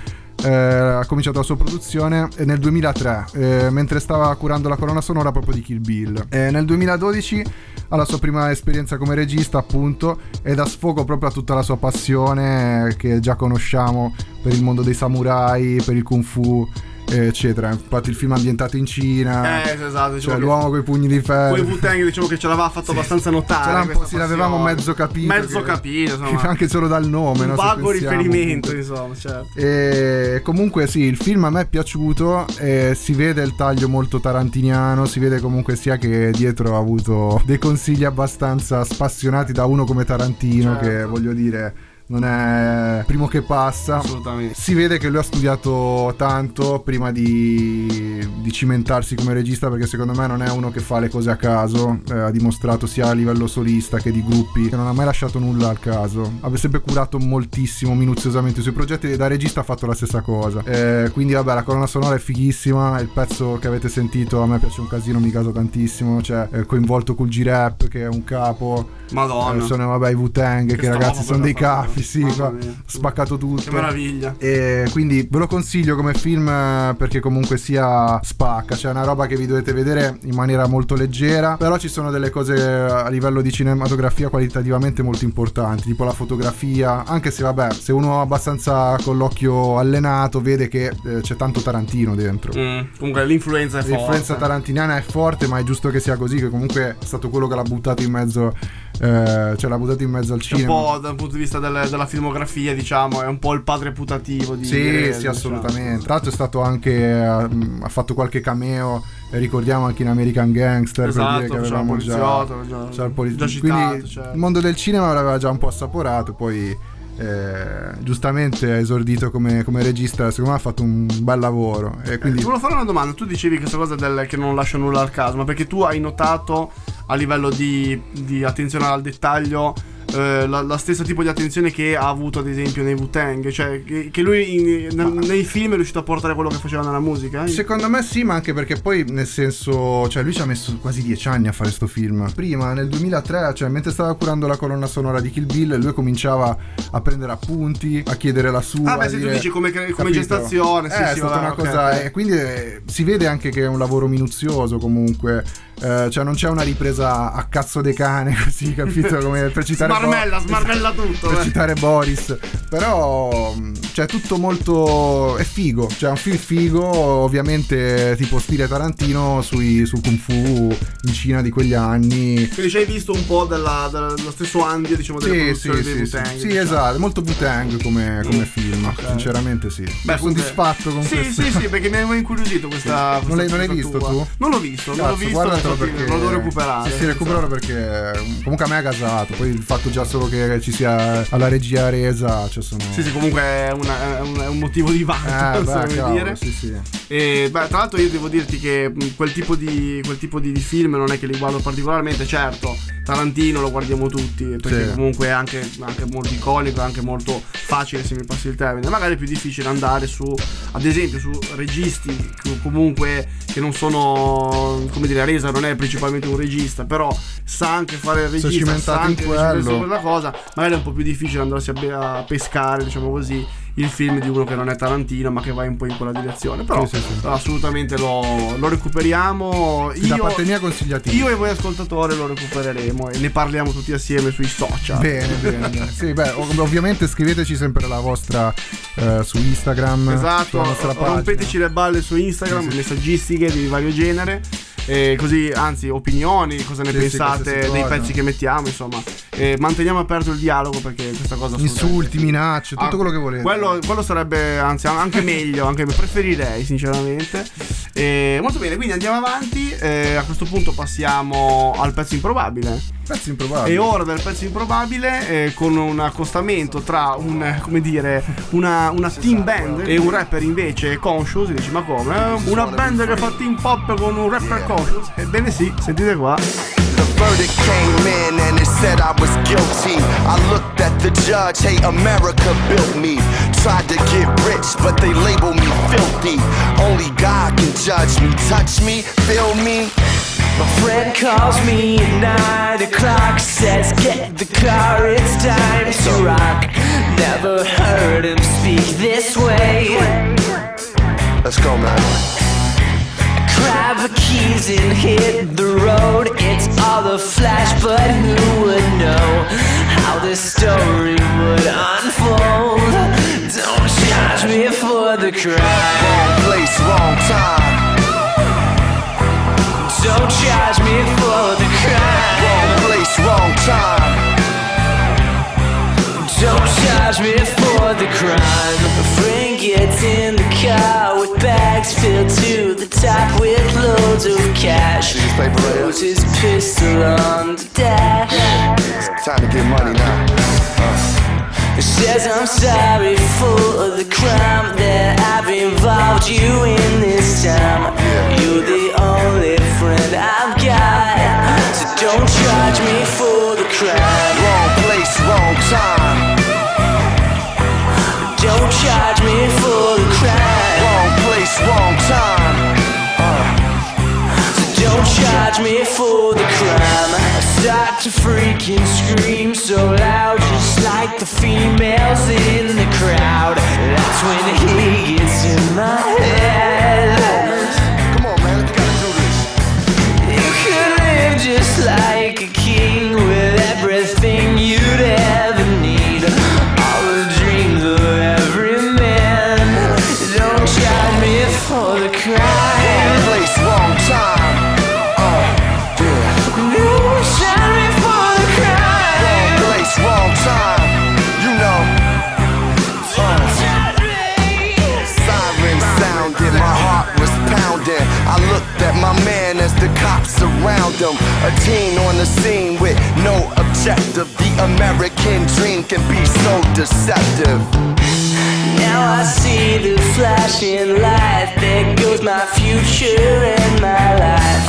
[SPEAKER 3] eh, ha cominciato la sua produzione nel 2003, eh, mentre stava curando la colonna sonora proprio di Kill Bill. E nel 2012 ha la sua prima esperienza come regista, appunto, e dà sfogo proprio a tutta la sua passione eh, che già conosciamo per il mondo dei samurai, per il kung fu. Eh, Eccetera, infatti il film è ambientato in Cina,
[SPEAKER 2] Eh, esatto. Diciamo
[SPEAKER 3] cioè l'uomo con i pugni di ferro.
[SPEAKER 2] Poi Wu-Tang diciamo che ce l'aveva fatto abbastanza notare.
[SPEAKER 3] Ce sì, l'avevamo mezzo capito.
[SPEAKER 2] Mezzo
[SPEAKER 3] che-
[SPEAKER 2] capito, insomma.
[SPEAKER 3] che anche solo dal nome.
[SPEAKER 2] Un
[SPEAKER 3] no,
[SPEAKER 2] vago
[SPEAKER 3] pensiamo,
[SPEAKER 2] riferimento,
[SPEAKER 3] appunto.
[SPEAKER 2] insomma, certo.
[SPEAKER 3] E comunque sì, il film a me è piaciuto, e si vede il taglio molto tarantiniano, si vede comunque sia che dietro ha avuto dei consigli abbastanza spassionati da uno come Tarantino,
[SPEAKER 2] Certo.
[SPEAKER 3] che voglio dire non è primo che passa.
[SPEAKER 2] Assolutamente.
[SPEAKER 3] Si vede che lui ha studiato tanto prima di, di cimentarsi come regista perché secondo me non è uno che fa le cose a caso, eh, ha dimostrato sia a livello solista che di gruppi che non ha mai lasciato nulla al caso, ha sempre curato moltissimo, minuziosamente i suoi progetti e da regista ha fatto la stessa cosa. Eh, quindi vabbè la colonna sonora è fighissima, il pezzo che avete sentito a me piace un casino, mi caso tantissimo, cioè è coinvolto col G-Rap che è un capo,
[SPEAKER 2] Madonna.
[SPEAKER 3] eh, sono vabbè i Wu-Tang che,
[SPEAKER 2] Che
[SPEAKER 3] ragazzi sono dei capi, sì, qua, spaccato tutto.
[SPEAKER 2] Che meraviglia.
[SPEAKER 3] E quindi ve lo consiglio come film eh, perché comunque sia spacca, cioè è una roba che vi dovete vedere in maniera molto leggera, però ci sono delle cose a livello di cinematografia qualitativamente molto importanti, tipo la fotografia, anche se vabbè, se uno abbastanza con l'occhio allenato vede che eh, c'è tanto Tarantino dentro.
[SPEAKER 2] Mm, Comunque l'influenza è forte.
[SPEAKER 3] L'influenza tarantiniana è forte, ma è giusto che sia così, che comunque è stato quello che l'ha buttato in mezzo, eh, cioè l'ha buttato in mezzo al
[SPEAKER 2] È un
[SPEAKER 3] cinema.
[SPEAKER 2] po' dal punto di vista del- della filmografia, diciamo, è un po' il padre putativo di
[SPEAKER 3] Sì,
[SPEAKER 2] Reza,
[SPEAKER 3] sì,
[SPEAKER 2] diciamo.
[SPEAKER 3] assolutamente. Tra l'altro è stato anche. eh, ha fatto qualche cameo. eh, ricordiamo anche in American Gangster.
[SPEAKER 2] Esatto,
[SPEAKER 3] per dire che avevamo già.
[SPEAKER 2] già-
[SPEAKER 3] poli-
[SPEAKER 2] già citato,
[SPEAKER 3] Quindi
[SPEAKER 2] certo.
[SPEAKER 3] il mondo del cinema l'aveva già un po' assaporato. Poi. Eh, giustamente ha esordito come, come regista. Secondo me ha fatto un bel lavoro. E
[SPEAKER 2] Ti
[SPEAKER 3] quindi
[SPEAKER 2] volevo fare una domanda. Tu dicevi questa cosa del che non lascia nulla al caso, ma perché tu hai notato a livello di, di attenzione al dettaglio eh, la, la stessa tipo di attenzione che ha avuto ad esempio nei Wu-Tang, cioè che, che lui in- nel- nei film è riuscito a portare quello che faceva nella musica. eh?
[SPEAKER 3] Secondo me sì, ma anche perché poi nel senso, cioè lui ci ha messo quasi dieci anni a fare sto film. Prima, nel 2003, cioè mentre stava curando la colonna sonora di Kill Bill, lui cominciava a prendere appunti, a chiedere la sua.
[SPEAKER 2] Ah, beh, se tu
[SPEAKER 3] dire-
[SPEAKER 2] dici come, come gestazione, sì,
[SPEAKER 3] Eh, è
[SPEAKER 2] sì,
[SPEAKER 3] stata
[SPEAKER 2] vabbè,
[SPEAKER 3] una
[SPEAKER 2] ok,
[SPEAKER 3] cosa. E quindi eh, si vede anche che è un lavoro minuzioso comunque. Eh, cioè non c'è una ripresa a cazzo de cane così, capito? Come per citare
[SPEAKER 2] Smarmella,
[SPEAKER 3] Bo-
[SPEAKER 2] smarmella tutto.
[SPEAKER 3] per
[SPEAKER 2] eh.
[SPEAKER 3] citare Boris. Però mh, cioè tutto molto è figo, cioè un film figo, ovviamente tipo stile Tarantino sui, sul Kung Fu in Cina di quegli anni.
[SPEAKER 2] Quindi ci hai visto un po' della- della- dello stesso ambito, diciamo, della
[SPEAKER 3] Sì,
[SPEAKER 2] produzione
[SPEAKER 3] sì,
[SPEAKER 2] dei
[SPEAKER 3] sì, sì,
[SPEAKER 2] Wu-Tang.
[SPEAKER 3] sì,
[SPEAKER 2] diciamo.
[SPEAKER 3] esatto, molto Wu-Tang come, come film,
[SPEAKER 2] ok.
[SPEAKER 3] sinceramente sì.
[SPEAKER 2] Beh,
[SPEAKER 3] soddisfatto con
[SPEAKER 2] Sì,
[SPEAKER 3] questo.
[SPEAKER 2] sì, sì, perché mi aveva incuriosito questa.
[SPEAKER 3] Non l'hai, non l'hai
[SPEAKER 2] questa
[SPEAKER 3] visto
[SPEAKER 2] tua.
[SPEAKER 3] tu?
[SPEAKER 2] Non l'ho visto, non l'ho
[SPEAKER 3] Cazzo,
[SPEAKER 2] visto.
[SPEAKER 3] guardatelo perché
[SPEAKER 2] Lo devo recuperare.
[SPEAKER 3] Sì, sì, recupero perché comunque a me ha gasato. Poi il fatto già solo che ci sia alla regia resa, cioè sono
[SPEAKER 2] Sì, sì, comunque è, una- è un, è un motivo di vanto,
[SPEAKER 3] Eh, beh, cavolo,
[SPEAKER 2] dire.
[SPEAKER 3] sì, sì.
[SPEAKER 2] E, beh, tra l'altro io devo dirti che quel tipo, di, quel tipo di, di film non è che li guardo particolarmente, certo, Tarantino lo guardiamo tutti, perché
[SPEAKER 3] Sì.
[SPEAKER 2] comunque è anche, anche molto iconico, è anche molto facile se mi passi il termine, magari è più difficile andare su, ad esempio, su registi comunque che non sono, come dire, Resa non è principalmente un regista, però sa anche fare il regista, sa anche recitare su quella cosa, magari è un po' più difficile andarsi a, be- a pescare, diciamo così, il film di uno che non è Tarantino, ma che va un po' in quella direzione. Però
[SPEAKER 3] Sì, sì, sì.
[SPEAKER 2] assolutamente lo, lo recuperiamo.
[SPEAKER 3] da
[SPEAKER 2] Io,
[SPEAKER 3] parte mia consigliati.
[SPEAKER 2] io e voi ascoltatori lo recupereremo e ne parliamo tutti assieme sui social.
[SPEAKER 3] Bene, bene, bene. Sì, beh, ov- ovviamente scriveteci sempre la vostra eh, su Instagram.
[SPEAKER 2] Esatto, rompeteci le balle su Instagram, messaggistiche di vario genere. E così, anzi, opinioni, cosa ne
[SPEAKER 3] Sì, sì,
[SPEAKER 2] pensate
[SPEAKER 3] qualsiasi
[SPEAKER 2] dei pezzi che mettiamo, insomma. E manteniamo aperto il dialogo perché questa cosa
[SPEAKER 3] Insulti, minacce, tutto
[SPEAKER 2] Ah,
[SPEAKER 3] quello che volete.
[SPEAKER 2] Quello, quello sarebbe, anzi, anche meglio, anche preferirei, sinceramente. E, molto bene, quindi andiamo avanti. eh, a questo punto passiamo al pezzo improbabile.
[SPEAKER 3] Pezzo improbabile.
[SPEAKER 2] E ora del pezzo improbabile eh, con un accostamento tra un, eh, come dire, una, una team band e un rapper invece conscious. Dici, ma come? Eh, Una band che fa team pop con un rapper conscious? Ebbene eh, sì, sentite qua.
[SPEAKER 5] The verdict came in and it said I was guilty. I looked at the judge, hey, America built me. Tried to get rich, but they label me filthy. Only God can judge me, touch me, feel me.
[SPEAKER 12] My friend calls me at nine o'clock, says get the car, it's time to rock. Never heard him speak this way.
[SPEAKER 5] Let's go, man.
[SPEAKER 12] Grab the keys and hit the road. It's all a flash, but who would know how this story would unfold? Don't charge me for the crime.
[SPEAKER 5] Wrong place, wrong time.
[SPEAKER 12] Don't charge me for the crime.
[SPEAKER 5] Wrong place, wrong time.
[SPEAKER 12] Bags filled to the top with loads of cash. Throws his pistol on the dash.
[SPEAKER 5] Time to get money now.
[SPEAKER 12] He says I'm sorry for the crime that I've involved you in this time. You're the only friend I've got. So don't charge me for the crime.
[SPEAKER 5] Wrong place, wrong time.
[SPEAKER 12] Don't charge me for me for the crime. I start to freaking scream so loud, just like the females in the crowd. That's when he gets in my head.
[SPEAKER 5] Objective. The American dream can be so deceptive.
[SPEAKER 12] Now I see the flashing light. There goes my future and my life.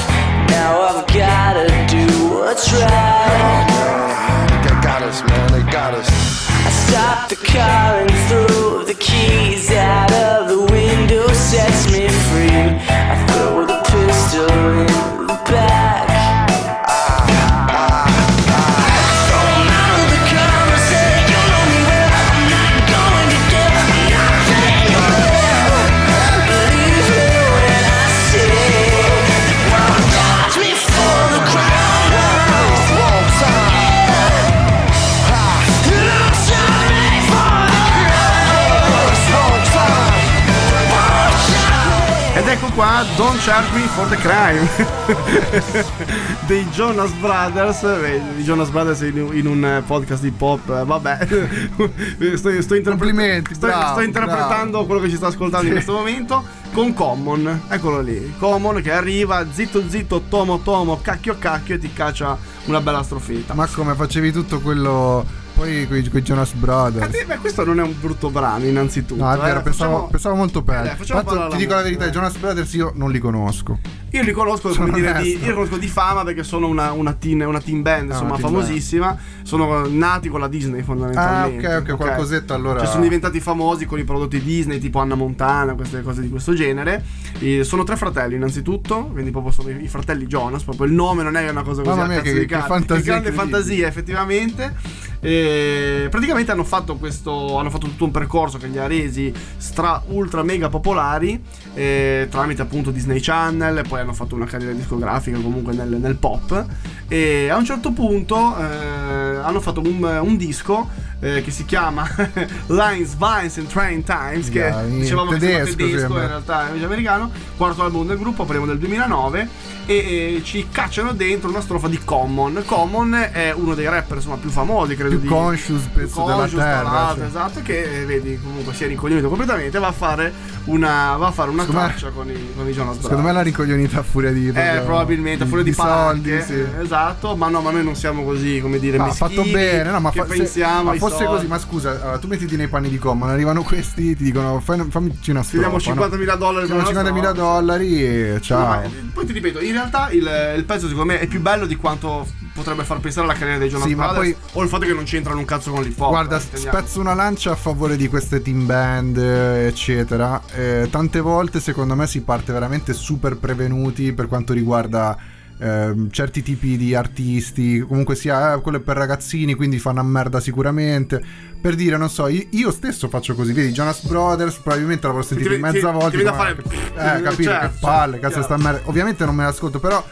[SPEAKER 2] Me for the Crime dei Jonas Brothers. I Jonas Brothers in, in un eh, podcast di pop, eh, vabbè. sto, sto, interpre- sto-
[SPEAKER 3] bravo,
[SPEAKER 2] sto interpretando
[SPEAKER 3] bravo.
[SPEAKER 2] quello che ci sta ascoltando in
[SPEAKER 3] Sì.
[SPEAKER 2] questo momento con Common. Eccolo lì. Common che arriva, zitto zitto, tomo tomo, cacchio cacchio e ti caccia una bella strofetta.
[SPEAKER 3] Ma come facevi tutto quello. Poi quei, quei Jonas Brothers.
[SPEAKER 2] Eh, beh, questo non è un brutto brano, innanzitutto.
[SPEAKER 3] No, è vero,
[SPEAKER 2] eh.
[SPEAKER 3] pensavo,
[SPEAKER 2] Facciamo-
[SPEAKER 3] pensavo molto peggio.
[SPEAKER 2] Eh,
[SPEAKER 3] Tanto ti dico la verità, i Jonas Brothers io non li conosco.
[SPEAKER 2] Io li conosco,
[SPEAKER 3] Sono
[SPEAKER 2] come dire, di, io li conosco di fama perché sono una, una teen, una teen band,
[SPEAKER 3] Ah,
[SPEAKER 2] insomma,
[SPEAKER 3] teen
[SPEAKER 2] famosissima. Sono nati con la Disney fondamentalmente.
[SPEAKER 3] Ah, ok, ok, qualcosetto allora-
[SPEAKER 2] Cioè, sono diventati famosi con i prodotti Disney, tipo Anna Montana, queste cose di questo genere. E sono tre fratelli, innanzitutto, quindi proprio sono i, fratelli Jonas. Proprio il nome non è una cosa così
[SPEAKER 3] Mamma mia, che- che fantasia
[SPEAKER 2] grande
[SPEAKER 3] incredibile.
[SPEAKER 2] fantasia, effettivamente. E praticamente hanno fatto questo. Hanno fatto tutto un percorso che li ha resi stra ultra mega popolari. eh, tramite appunto Disney Channel. Poi hanno fatto una carriera discografica comunque nel, nel pop. E a un certo punto eh, hanno fatto un, un disco eh, che si chiama Lines, Vines and Train Times. Che
[SPEAKER 3] Yeah,
[SPEAKER 2] dicevamo che sembra
[SPEAKER 3] tedesco
[SPEAKER 2] tedesco,
[SPEAKER 3] sembra.
[SPEAKER 2] in realtà è invece americano. Quarto album del gruppo, parliamo del 2009. E, e ci cacciano dentro una strofa di Common. Common è uno dei rapper insomma più famosi, credo
[SPEAKER 3] Più
[SPEAKER 2] di
[SPEAKER 3] conscious, penso, della
[SPEAKER 2] conscious, tra
[SPEAKER 3] terra, cioè.
[SPEAKER 2] esatto, che eh, vedi comunque si è rincoglionito completamente. Va a fare una, va a fare una
[SPEAKER 3] Secondo me-
[SPEAKER 2] traccia con i, con i Jonas Brothers.
[SPEAKER 3] Secondo me l'ha ricoglionita a furia di.
[SPEAKER 2] Eh, probabilmente, a furia di,
[SPEAKER 3] soldi,
[SPEAKER 2] palanche,
[SPEAKER 3] sì.
[SPEAKER 2] Esatto, ma no, ma noi non siamo così, come dire,
[SPEAKER 3] No, ha
[SPEAKER 2] meschini,
[SPEAKER 3] fatto bene, no, ma, fa- se-
[SPEAKER 2] pensiamo
[SPEAKER 3] ma fosse
[SPEAKER 2] soldi.
[SPEAKER 3] così, ma scusa, allora, tu mettiti nei panni di Common, arrivano questi, ti dicono fai, fammi una
[SPEAKER 2] Ti diamo
[SPEAKER 3] strofa,
[SPEAKER 2] 50.000 dollari per
[SPEAKER 3] Ti diamo
[SPEAKER 2] una
[SPEAKER 3] 50.000
[SPEAKER 2] strofa.
[SPEAKER 3] dollari e ciao.
[SPEAKER 2] No, ma, poi ti ripeto, in realtà il, il pezzo secondo me è più bello di quanto potrebbe far pensare alla carriera dei Jonas
[SPEAKER 3] Sì, ma
[SPEAKER 2] Brothers
[SPEAKER 3] poi-
[SPEAKER 2] o il fatto che non c'entrano un cazzo con l'hip hop.
[SPEAKER 3] Guarda,
[SPEAKER 2] eh,
[SPEAKER 3] spezzo una lancia a favore di queste team band, eh, eccetera. Eh, tante volte, secondo me, si parte veramente super prevenuti per quanto riguarda ehm, certi tipi di artisti. Comunque sia, eh, quello è per ragazzini, quindi fanno a merda sicuramente. Per dire, non so, io, io stesso faccio così. Vedi, Jonas Brothers, probabilmente l'avrò sentito
[SPEAKER 2] Ti-
[SPEAKER 3] in mezza
[SPEAKER 2] ti-
[SPEAKER 3] volta.
[SPEAKER 2] ti
[SPEAKER 3] "Ma
[SPEAKER 2] fare-
[SPEAKER 3] Eh, capito,
[SPEAKER 2] Certo,
[SPEAKER 3] che palle,
[SPEAKER 2] certo,
[SPEAKER 3] cazzo sta merda. Ovviamente non me l'ascolto, però...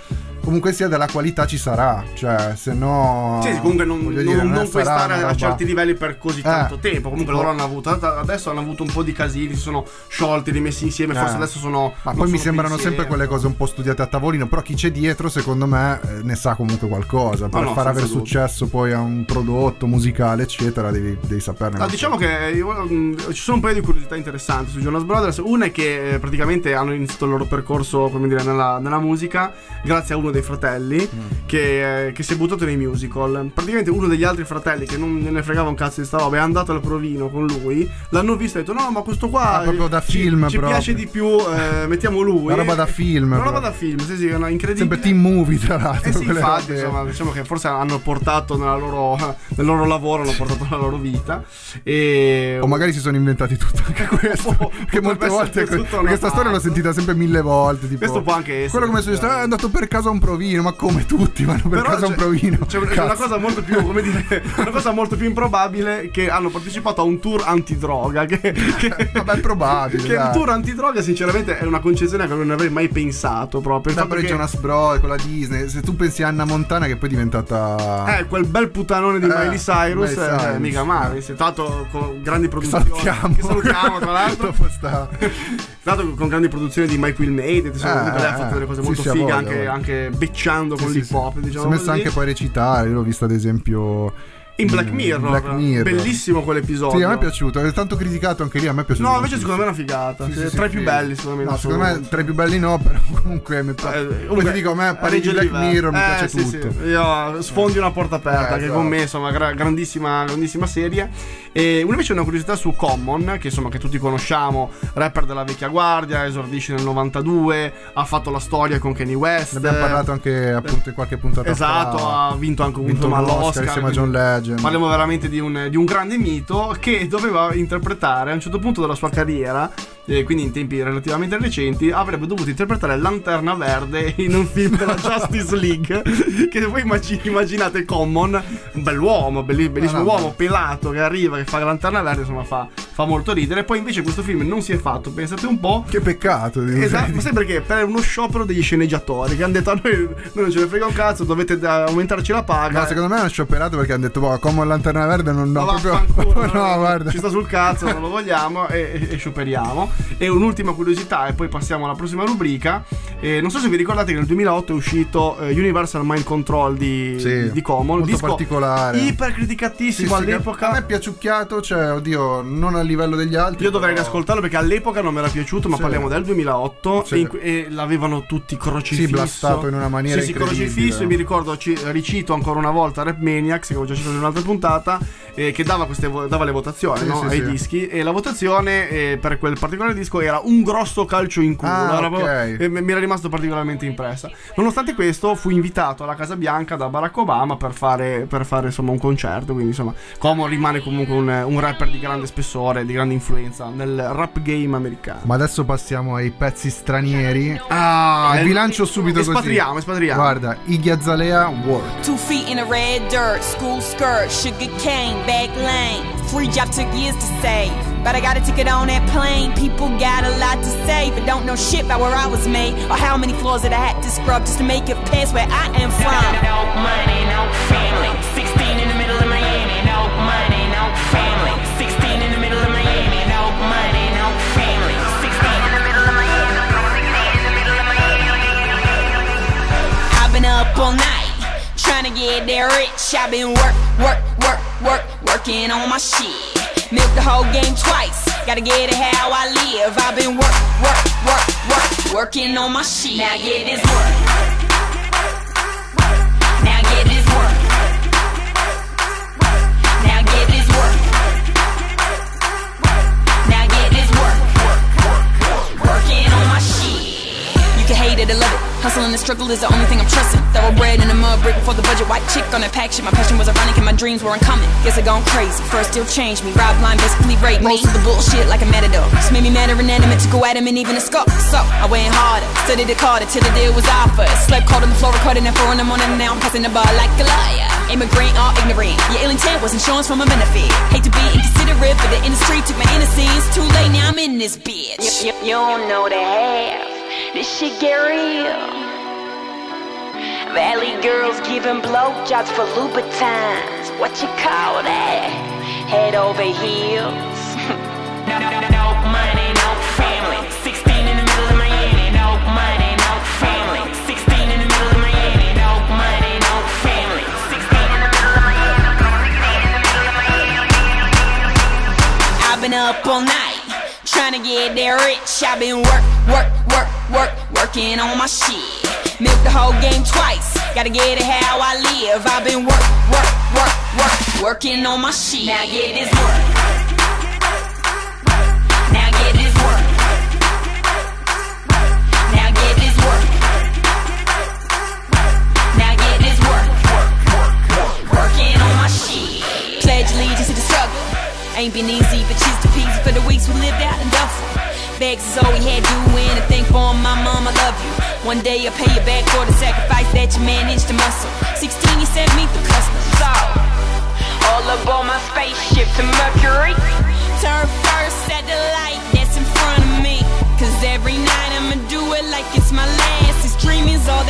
[SPEAKER 3] Comunque sia della qualità ci sarà, cioè se no...
[SPEAKER 2] Sì, comunque non, non-
[SPEAKER 3] dire,
[SPEAKER 2] non
[SPEAKER 3] è
[SPEAKER 2] puoi stare
[SPEAKER 3] una
[SPEAKER 2] a
[SPEAKER 3] roba-
[SPEAKER 2] certi livelli per così tanto
[SPEAKER 3] Eh.
[SPEAKER 2] tempo. Comunque loro hanno avuto, adesso hanno avuto un po' di casini, si sono sciolti, rimessi insieme, forse
[SPEAKER 3] Eh.
[SPEAKER 2] adesso sono...
[SPEAKER 3] Ma
[SPEAKER 2] non
[SPEAKER 3] poi mi
[SPEAKER 2] sono
[SPEAKER 3] sembrano
[SPEAKER 2] più
[SPEAKER 3] sempre
[SPEAKER 2] insieme.
[SPEAKER 3] quelle cose un po' studiate a tavolino, però chi c'è dietro, secondo me, eh, ne sa comunque qualcosa. Per
[SPEAKER 2] no,
[SPEAKER 3] far avere
[SPEAKER 2] dubbio.
[SPEAKER 3] successo poi a un prodotto musicale, eccetera, devi, devi saperne.
[SPEAKER 2] No, diciamo che io, mh, ci sono un paio di curiosità interessanti su Jonas Brothers. Una è che eh, praticamente hanno iniziato il loro percorso, come dire, nella, nella musica grazie a uno dei fratelli
[SPEAKER 3] Mm.
[SPEAKER 2] che, eh, che si è buttato nei musical. Praticamente uno degli altri fratelli che non ne fregava un cazzo di sta roba è andato al provino con lui. L'hanno visto e ha detto: No, ma questo qua
[SPEAKER 3] Ah, proprio da
[SPEAKER 2] ci-
[SPEAKER 3] film,
[SPEAKER 2] Ci
[SPEAKER 3] proprio.
[SPEAKER 2] piace di più, eh, mettiamo lui.
[SPEAKER 3] Una roba da film,
[SPEAKER 2] Una roba da film, sì, sì, una incredibile.
[SPEAKER 3] Sempre team movie, tra l'altro.
[SPEAKER 2] Eh sì, infatti, insomma, diciamo che forse hanno portato nella loro, nel loro lavoro, hanno portato nella loro vita. E
[SPEAKER 3] O magari si sono inventati tutto anche questo. Perché molte
[SPEAKER 2] essere
[SPEAKER 3] volte questa storia l'ho sentita sempre mille volte. Tipo,
[SPEAKER 2] Questo può anche essere,
[SPEAKER 3] Quello come succede, "Ah, è andato per caso a un provino, ma come tutti vanno per
[SPEAKER 2] Però
[SPEAKER 3] caso a un
[SPEAKER 2] c'è-
[SPEAKER 3] provino.
[SPEAKER 2] C'è una,
[SPEAKER 3] Cazzo.
[SPEAKER 2] una cosa molto più, come dire, una cosa molto più improbabile che hanno partecipato a un tour antidroga. Che, che,
[SPEAKER 3] Vabbè, è probabile.
[SPEAKER 2] che il
[SPEAKER 3] dai.
[SPEAKER 2] tour antidroga, sinceramente, è una concezione che non avrei mai pensato proprio. Il fatto
[SPEAKER 3] però
[SPEAKER 2] che-
[SPEAKER 3] Jonas Bros con la Disney. Se tu pensi a Anna Montana, che poi è diventata.
[SPEAKER 2] Eh, quel bel puttanone di
[SPEAKER 3] Eh,
[SPEAKER 2] Miley Cyrus,
[SPEAKER 3] Miley
[SPEAKER 2] eh,
[SPEAKER 3] Cyrus.
[SPEAKER 2] mica male. Si è trattato con grandi produzioni.
[SPEAKER 3] Salutiamo.
[SPEAKER 2] Che salutiamo, tra l'altro.
[SPEAKER 3] Sta.
[SPEAKER 2] L'altro con grandi produzioni di Mike Will Made, insomma,
[SPEAKER 3] Eh,
[SPEAKER 2] lei ha
[SPEAKER 3] eh,
[SPEAKER 2] fatto delle cose molto
[SPEAKER 3] sì,
[SPEAKER 2] fighe, anche, anche becciando con
[SPEAKER 3] Sì,
[SPEAKER 2] l'hip hop,
[SPEAKER 3] sì.
[SPEAKER 2] diciamo
[SPEAKER 3] Si è messa
[SPEAKER 2] così.
[SPEAKER 3] anche poi a recitare. Io l'ho vista, ad esempio.
[SPEAKER 2] In Black Mirror,
[SPEAKER 3] Black Mirror.
[SPEAKER 2] bellissimo quell'episodio.
[SPEAKER 3] Sì, a me è piaciuto. È tanto criticato anche lì. A me è piaciuto.
[SPEAKER 2] No, invece secondo me è una figata.
[SPEAKER 3] Sì,
[SPEAKER 2] Sì,
[SPEAKER 3] sì,
[SPEAKER 2] tra i più belli, secondo me.
[SPEAKER 3] No, secondo me tra i più belli no, però comunque mi piace.
[SPEAKER 2] Eh,
[SPEAKER 3] Come ti dico, a me
[SPEAKER 2] il
[SPEAKER 3] Black
[SPEAKER 2] livello.
[SPEAKER 3] Mirror mi
[SPEAKER 2] Eh,
[SPEAKER 3] piace
[SPEAKER 2] sì,
[SPEAKER 3] tutto.
[SPEAKER 2] Io sfondi una porta aperta,
[SPEAKER 3] Eh,
[SPEAKER 2] che
[SPEAKER 3] esatto.
[SPEAKER 2] con me, insomma, gra- grandissima, grandissima serie. E invece una curiosità su Common, che insomma che tutti conosciamo, rapper della vecchia guardia, esordisce nel 92, ha fatto la storia con Kanye West.
[SPEAKER 3] Ne abbiamo parlato anche appunto in qualche puntata
[SPEAKER 2] Esatto,
[SPEAKER 3] fa.
[SPEAKER 2] ha vinto anche un
[SPEAKER 3] vinto l'Oscar. insieme a John
[SPEAKER 2] quindi
[SPEAKER 3] Legend.
[SPEAKER 2] Parliamo veramente di un, di un grande mito che doveva interpretare a un certo punto della sua carriera, eh, quindi in tempi relativamente recenti, avrebbe dovuto interpretare Lanterna Verde in un film della Justice League. Che voi immagi- immaginate Common, un bell'uomo, belli- bellissimo
[SPEAKER 3] Ah, no,
[SPEAKER 2] uomo pelato che arriva, che fa Lanterna Verde, insomma fa, fa molto ridere. Poi invece questo film non si è fatto, pensate un po'.
[SPEAKER 3] Che peccato.
[SPEAKER 2] Esatto, ma sai perché? Per uno sciopero degli sceneggiatori che hanno detto a noi, noi non ce ne frega un cazzo, dovete da- aumentarci la paga.
[SPEAKER 3] No, secondo me hanno scioperato perché hanno detto, boh, boh, come lanterna verde non no,
[SPEAKER 2] Ma
[SPEAKER 3] proprio.
[SPEAKER 2] vaffanculo,
[SPEAKER 3] no, guarda.
[SPEAKER 2] Ci sta sul cazzo, non lo vogliamo e, e, e scioperiamo. E un'ultima curiosità, e poi passiamo alla prossima rubrica. Eh, non so se vi ricordate che nel 2008 è uscito eh, Universal Mind Control di,
[SPEAKER 3] Sì,
[SPEAKER 2] di Common.
[SPEAKER 3] molto
[SPEAKER 2] disco
[SPEAKER 3] particolare.
[SPEAKER 2] Ipercriticatissimo
[SPEAKER 3] Sì, sì,
[SPEAKER 2] all'epoca.
[SPEAKER 3] A me è piaciucchiato, cioè, oddio, non a livello degli altri.
[SPEAKER 2] Io dovrei
[SPEAKER 3] però-
[SPEAKER 2] riascoltarlo perché all'epoca non mi era piaciuto, ma
[SPEAKER 3] Sì.
[SPEAKER 2] parliamo del 2008
[SPEAKER 3] Sì.
[SPEAKER 2] e, e l'avevano tutti crocifisso.
[SPEAKER 3] Sì, blastato in una maniera
[SPEAKER 2] Sì, sì,
[SPEAKER 3] incredibile.
[SPEAKER 2] crocifisso e mi ricordo, ci- ricito ancora una volta Rap Maniacs, che avevo già citato un'altra puntata, eh, che dava, queste vo- dava le votazioni
[SPEAKER 3] Sì,
[SPEAKER 2] no,
[SPEAKER 3] sì,
[SPEAKER 2] ai
[SPEAKER 3] sì.
[SPEAKER 2] dischi e la votazione eh, per quel particolare disco era un grosso calcio in culo.
[SPEAKER 3] Ah,
[SPEAKER 2] Era
[SPEAKER 3] ok.
[SPEAKER 2] proprio- e mi era rimasto particolarmente impressa. Nonostante questo, fui invitato alla Casa Bianca da Barack Obama per fare, per fare, insomma un concerto. Quindi insomma, Common rimane comunque un, un rapper di grande spessore, di grande influenza nel rap game americano.
[SPEAKER 3] Ma adesso passiamo ai pezzi stranieri.
[SPEAKER 2] Ah,
[SPEAKER 3] e
[SPEAKER 2] eh,
[SPEAKER 3] vi lancio subito così.
[SPEAKER 2] espatriamo, espatriamo.
[SPEAKER 3] Guarda, Iggy Azalea, Work.
[SPEAKER 13] Two feet in the red dirt, school skirt, sugar cane, back lane. Free job took years to save. But I got a ticket on that plane. People got a lot to say, but don't know shit about where I was made. Or how many floors that I had to scrub just to make it past where I am from.
[SPEAKER 14] No money, no family. 16 in the middle of Miami. No money, no family. 16 in the middle of Miami. No money, no family. 16 in the middle of Miami.
[SPEAKER 13] I've been up all night, trying to get there rich. I've been work, work, work, work, working on my shit. Milk the whole game twice, gotta get it how I live. I've been work, work, work, work, working on my shit. Now get this work. Hustle and the struggle is the only thing I'm trusting. Thoroughbred in the mud brick before the budget. White chick on that pack shit. My passion was ironic and my dreams weren't coming. Guess I gone crazy. First still changed me. Rob line basically raped me. Most of the bullshit like a matador. Just made me madder and animate to go at him and even a scope. So I went harder. Studied it harder till the deal was offered. Slept cold on the floor recording at 4 in the morning. and Now I'm passing the bar like a liar. Immigrant or ignorant. Your ill intent was insurance from a benefit. Hate to be inconsiderate, but the industry took my innocence. Too late now I'm in this bitch.
[SPEAKER 14] You, you, you don't know the half. This shit get real. Valley girls giving blowjobs for Louboutins. What you call that? Head over heels. no, money, no family. 16 in the middle of Miami. No money, no family. 16 in the middle of Miami. No money, no family. 16 in the middle of
[SPEAKER 13] I've been up all night, trying to get there rich. I've been work, work, work, work, working on my shit. Milk the whole game twice, gotta get it how I live. I've been work, work, work, work, working on my shit. Now get this work. Ain't been easy, but she's to peasy for the weeks we lived out in Duffel. Bags is all we had doing, and thank for my mom, I love you. One day I'll pay you back for the sacrifice that you managed to muscle. 16, you sent me through customs. So,
[SPEAKER 14] all aboard my spaceship to Mercury.
[SPEAKER 13] turn first at the light that's in front of me. Cause every night I'ma do it like it's my last. This dream is all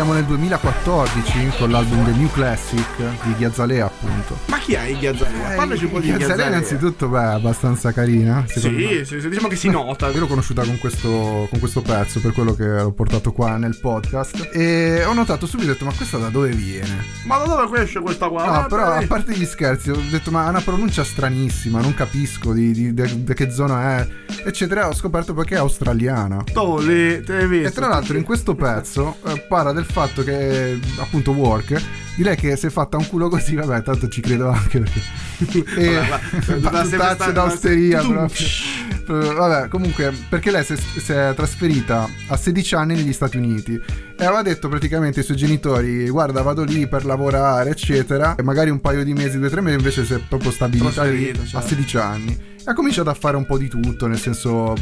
[SPEAKER 3] siamo nel 2014 con l'album The New Classic di Iggy Azalea, appunto.
[SPEAKER 2] Ma chi è Iggy Azalea?
[SPEAKER 3] Eh,
[SPEAKER 2] Parlaci un po' di
[SPEAKER 3] Azalea. innanzitutto, beh, è abbastanza carina.
[SPEAKER 2] Sì, sì, sì, diciamo che si nota.
[SPEAKER 3] Io l'ho conosciuta con questo, con questo pezzo, per quello che l'ho portato qua nel podcast. E ho notato subito, ho detto, ma questa da dove viene?
[SPEAKER 2] Ma da dove esce questa qua?
[SPEAKER 3] No,
[SPEAKER 2] Guarda
[SPEAKER 3] però a parte gli scherzi, ho detto, ma ha una pronuncia stranissima, non capisco di, de che zona è, eccetera. Ho scoperto perché è australiana.
[SPEAKER 2] Tu lì, te l'hai visto?
[SPEAKER 3] E tra l'altro in questo pezzo eh, parla del fatto che appunto work di lei che si è fatta un culo così, vabbè, tanto ci credo anche perché e
[SPEAKER 2] vabbè,
[SPEAKER 3] fa
[SPEAKER 2] da Tum.
[SPEAKER 3] proprio. Eh, Vabbè, comunque, perché lei si è, si è trasferita a 16 anni negli Stati Uniti e aveva detto praticamente ai suoi genitori: Guarda, vado lì per lavorare, eccetera. E magari un paio di mesi, due o tre mesi, invece si è proprio stabilita a
[SPEAKER 2] certo.
[SPEAKER 3] 16 anni. Ha cominciato a fare un po' di tutto, nel senso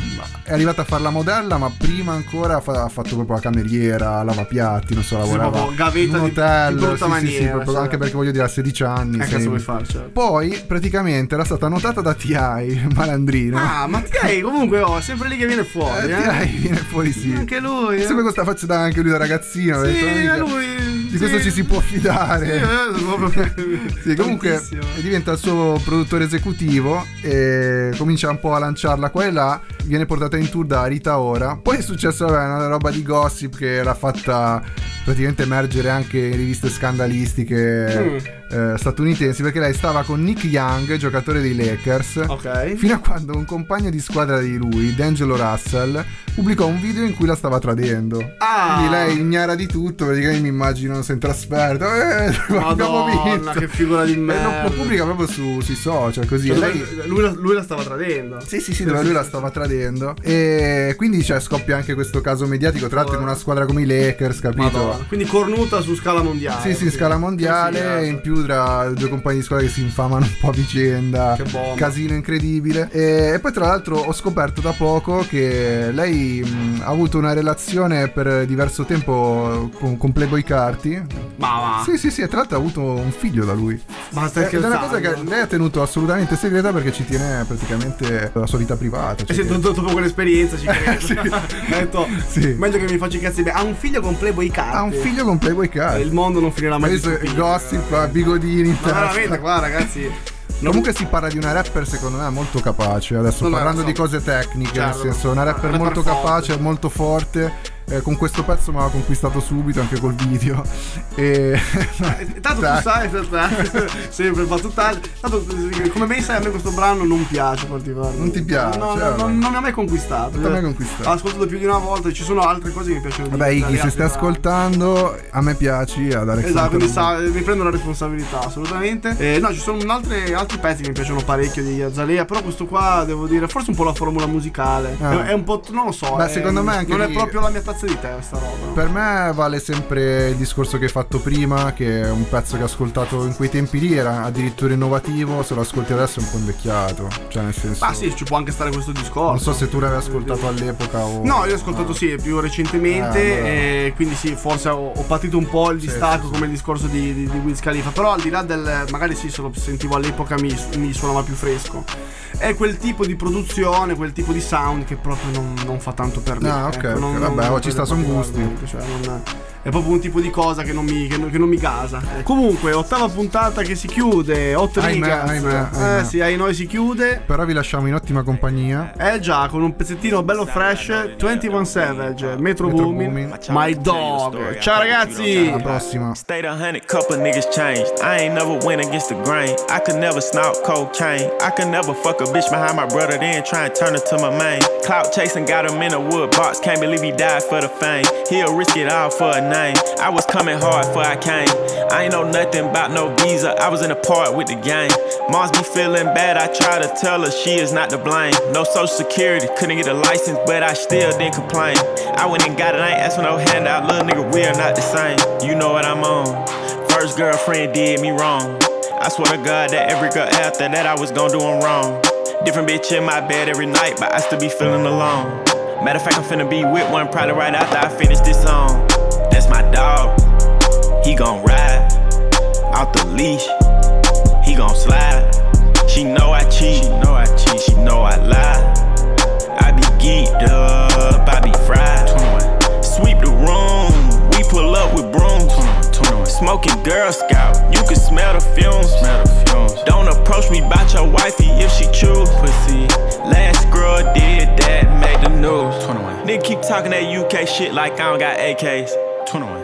[SPEAKER 3] è arrivata a fare la modella, ma prima ancora fa- ha fatto proprio la cameriera, lavapiatti, non so, lavorava
[SPEAKER 2] proprio gavetta
[SPEAKER 3] in un
[SPEAKER 2] di-
[SPEAKER 3] hotel,
[SPEAKER 2] di brutta
[SPEAKER 3] sì, sì, sì,
[SPEAKER 2] maniera,
[SPEAKER 3] proprio-
[SPEAKER 2] cioè.
[SPEAKER 3] anche perché voglio dire a 16 anni.
[SPEAKER 2] Eh,
[SPEAKER 3] sei-
[SPEAKER 2] cazzo vuoi fare, cioè?
[SPEAKER 3] Poi praticamente era stata notata da TI, malandrino.
[SPEAKER 2] Ah, ma TI comunque oh, è sempre lì che viene fuori, eh?
[SPEAKER 3] TI viene fuori sì.
[SPEAKER 2] Anche lui, eh.
[SPEAKER 3] Sempre questa faccia da anche lui da ragazzino.
[SPEAKER 2] Sì,
[SPEAKER 3] detto, "Mica,
[SPEAKER 2] lui-
[SPEAKER 3] di questo
[SPEAKER 2] sì.
[SPEAKER 3] ci si può fidare.
[SPEAKER 2] Sì, eh,
[SPEAKER 3] Sì, comunque
[SPEAKER 2] tantissimo.
[SPEAKER 3] diventa il suo produttore esecutivo e comincia un po' a lanciarla qua e là. Viene portata in tour da Rita Ora. Poi è successo vabbè, una roba di gossip che l'ha fatta praticamente emergere anche in riviste scandalistiche
[SPEAKER 2] Mm.
[SPEAKER 3] Eh, statunitensi perché lei stava con Nick Young, giocatore dei Lakers.
[SPEAKER 2] Ok.
[SPEAKER 3] Fino a quando un compagno di squadra di lui, D'Angelo Russell, pubblicò un video in cui la stava tradendo.
[SPEAKER 2] Ah.
[SPEAKER 3] Quindi lei ignara di tutto, praticamente mi immagino è in trasferta. Eh, abbiamo
[SPEAKER 2] Madonna,
[SPEAKER 3] vinto.
[SPEAKER 2] che figura di merda.
[SPEAKER 3] lo pubblica proprio su- sui social così.
[SPEAKER 2] Cioè,
[SPEAKER 3] lei,
[SPEAKER 2] lui, la, lui la stava tradendo.
[SPEAKER 3] sì, sì, sì, dove lui la stava tradendo. E quindi cioè, scoppia anche questo caso mediatico. Tra l'altro in una squadra come i Lakers, capito?
[SPEAKER 2] Madonna. Quindi cornuta su scala mondiale.
[SPEAKER 3] Sì, sì, in scala mondiale,
[SPEAKER 2] eh.
[SPEAKER 3] in più tra due compagni di squadra che si infamano un po' a vicenda.
[SPEAKER 2] Che bomba.
[SPEAKER 3] Casino incredibile. E, e poi tra l'altro ho scoperto da poco che lei mh, ha avuto una relazione per diverso tempo con, con Playboy Carti.
[SPEAKER 2] Ma va.
[SPEAKER 3] Sì, sì, sì, e tra l'altro ha avuto un figlio da lui.
[SPEAKER 2] Ma stai
[SPEAKER 3] Ed è una cosa che lei ha tenuto assolutamente segreta perché ci tiene praticamente la sua vita privata.
[SPEAKER 2] E
[SPEAKER 3] cioè
[SPEAKER 2] se
[SPEAKER 3] che-
[SPEAKER 2] dopo, quell'esperienza ci credo. Ha detto,
[SPEAKER 3] Sì.
[SPEAKER 2] meglio che mi faccio i cazzi miei. Ha un figlio con Playboy Card.
[SPEAKER 3] Ha un figlio con Playboy Carti.
[SPEAKER 2] E il mondo non finirà mai
[SPEAKER 3] Questo è gossip, qua, bigodini in testa.
[SPEAKER 2] veramente, qua ragazzi.
[SPEAKER 3] Comunque si parla di una rapper secondo me molto capace Adesso
[SPEAKER 2] No, no,
[SPEAKER 3] parlando
[SPEAKER 2] so.
[SPEAKER 3] di cose tecniche
[SPEAKER 2] Certo.
[SPEAKER 3] Nel senso una rapper
[SPEAKER 2] Una
[SPEAKER 3] molto
[SPEAKER 2] rapper forte.
[SPEAKER 3] capace, molto forte eh, Con questo pezzo mi aveva conquistato subito anche col video E...
[SPEAKER 2] Eh, Tanto tu sai, aspetta, sempre battutaglia. Tanto come ben sai a me questo brano non piace particolarmente.
[SPEAKER 3] Non ti piace,
[SPEAKER 2] No, no,
[SPEAKER 3] certo.
[SPEAKER 2] no, non mi ha mai conquistato.
[SPEAKER 3] Non ti ha mai conquistato.
[SPEAKER 2] Ascoltato più di una volta, ci sono altre cose che mi piacciono di
[SPEAKER 3] Vabbè
[SPEAKER 2] più,
[SPEAKER 3] Iggy se stai ascoltando A me piaci ad Alex
[SPEAKER 2] Esatto, quindi sa, mi prendo la responsabilità assolutamente. Eh, no, ci sono altre- altri pezzi che mi piacciono parecchio di Azalea, però questo qua devo dire, forse un po' la formula musicale.
[SPEAKER 3] Ah.
[SPEAKER 2] È, è un po', non lo so. È-
[SPEAKER 3] secondo me anche
[SPEAKER 2] non è
[SPEAKER 3] lì-
[SPEAKER 2] proprio la mia tazza di tè sta roba.
[SPEAKER 3] Per me vale sempre il discorso che hai fatto prima, che è un pezzo che ho ascoltato in quei tempi lì, era addirittura innovativo, se lo ascolti adesso è un po' invecchiato. Cioè nel senso...
[SPEAKER 2] Ma sì, ci può anche stare questo discorso.
[SPEAKER 3] Non so se tu l'avevi ascoltato all'epoca o...
[SPEAKER 2] No, io ho ascoltato sì più recentemente
[SPEAKER 3] Ah, allora.
[SPEAKER 2] e quindi sì, forse ho, ho patito un po' il distacco come il discorso di, di, di Wiz Khalifa, però al di là del magari sì, se lo sentivo all'epoca mi, mi suonava più fresco. È quel tipo di produzione, quel tipo di sound che proprio non, non fa tanto per me.
[SPEAKER 3] Ah, ok,
[SPEAKER 2] ecco,
[SPEAKER 3] ok,
[SPEAKER 2] non-
[SPEAKER 3] vabbè,
[SPEAKER 2] non-
[SPEAKER 3] ci sta, son gusti.
[SPEAKER 2] particolarmente, cioè, non- è proprio un tipo di cosa che non mi, che non, che non mi gasa. eh. Comunque, ottava puntata che si chiude, Hot
[SPEAKER 3] Ahimè,
[SPEAKER 2] Rigas.
[SPEAKER 3] ahimè,
[SPEAKER 2] Eh
[SPEAKER 3] ahimè.
[SPEAKER 2] sì, ai noi si chiude.
[SPEAKER 3] Però vi lasciamo in ottima compagnia.
[SPEAKER 2] Eh già, con un pezzettino bello fresh 21 Savage, Metro,
[SPEAKER 3] Metro
[SPEAKER 2] Boomin. My Dog. Ciao ragazzi!
[SPEAKER 3] Alla prossima.
[SPEAKER 15] Stayed a hundred, couple niggas changed. I ain't never went against the grain. I could never snout cocaine. I could never fuck a bitch behind my brother, then try and turn her to my main. Clout chasing, got him in a wood box. Can't believe he died for the fame. He'll risk it all for a name. I was coming hard before I came. I ain't know nothing about no visa. I was in a part with the gang. Moms be feeling bad. I try to tell her she is not to blame. No social security, couldn't get a license, but I still didn't complain. I went and got it, I ain't asked for no handout. Little nigga, we are not the same. You know what I'm on. First girlfriend did me wrong. I swear to God that every girl after that I was gon' do 'em wrong. Different bitch in my bed every night, but I still be feeling alone. Matter of fact, I'm finna be with one probably right after I finish this song. That's my dog. He gon' ride out the leash. He gon' slide. She know I cheat. She know I cheat. She know I lie. I be geeked up. I be fried. Sweep the room. We pull up with brooms. Smoking Girl Scout. You can smell the fumes. Smell the fumes. Don't approach me about your wifey if she choose. Pussy. Last girl did that. Made the news. 21. Nigga keep talking that UK shit like I don't got AKs.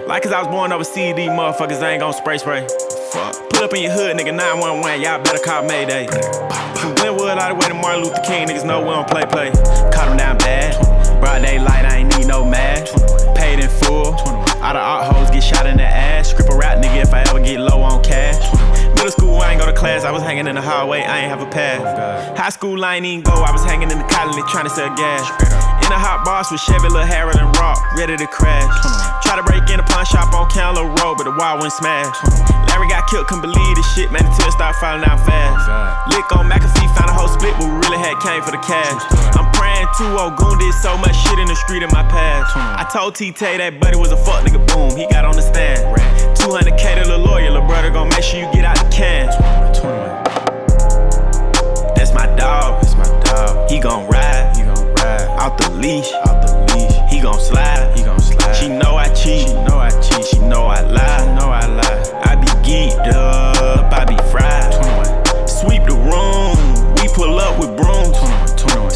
[SPEAKER 15] 21. Like cause I was born overseas, these motherfuckers ain't gon' spray spray. Fuck. Pull up in your hood, nigga, 911, y'all better call Mayday. From Glenwood all the way to Martin Luther King, niggas know we don't play play. Caught him down bad. Broad daylight, I ain't need no mask. Paid in full. All the art hoes get shot in the ass. Script a rap nigga if I ever get low on cash. Middle school, I ain't go to class. I was hanging in the hallway, I ain't have a pass. High school, I ain't even go. I was hanging in the colony trying to sell gas. In a hot box with Chevy, Lil Harold and Rock, ready to crash. Try to break in a pawn shop on Candler Road, but the wall went smash. Larry got killed, couldn't believe this shit, man. Until it started falling out fast. Lick on McAfee, found a whole split, but we really had came for the cash. I'm praying 2 Goon did so much shit in the street in my past. I told T-Tay that buddy was a fuck nigga, boom, he got on the stand. 200k to the lawyer, little brother, gon' make sure you get out the can. That's my dog, that's my dog. He gon' ride, he gon' ride. Out the leash, out the leash. He gon' slide, he gon' slide. She know I cheat, she know I cheat. She know I lie, she know I lie. I be geeked up,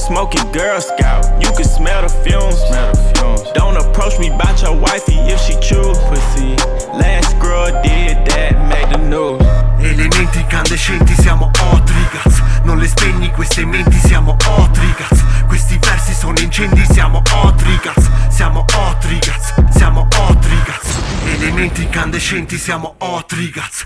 [SPEAKER 15] Smoking Girl Scout, you can smell the fumes. Smell the fumes. Don't approach me about your wifey if she choose. Pussy. Last girl did that, made the news.
[SPEAKER 1] Elementi incandescenti siamo Otrigaz Non le spegni queste menti siamo Otrigaz Questi versi sono incendi siamo Otrigaz Siamo Otrigaz Siamo Otrigaz Elementi incandescenti siamo Otrigaz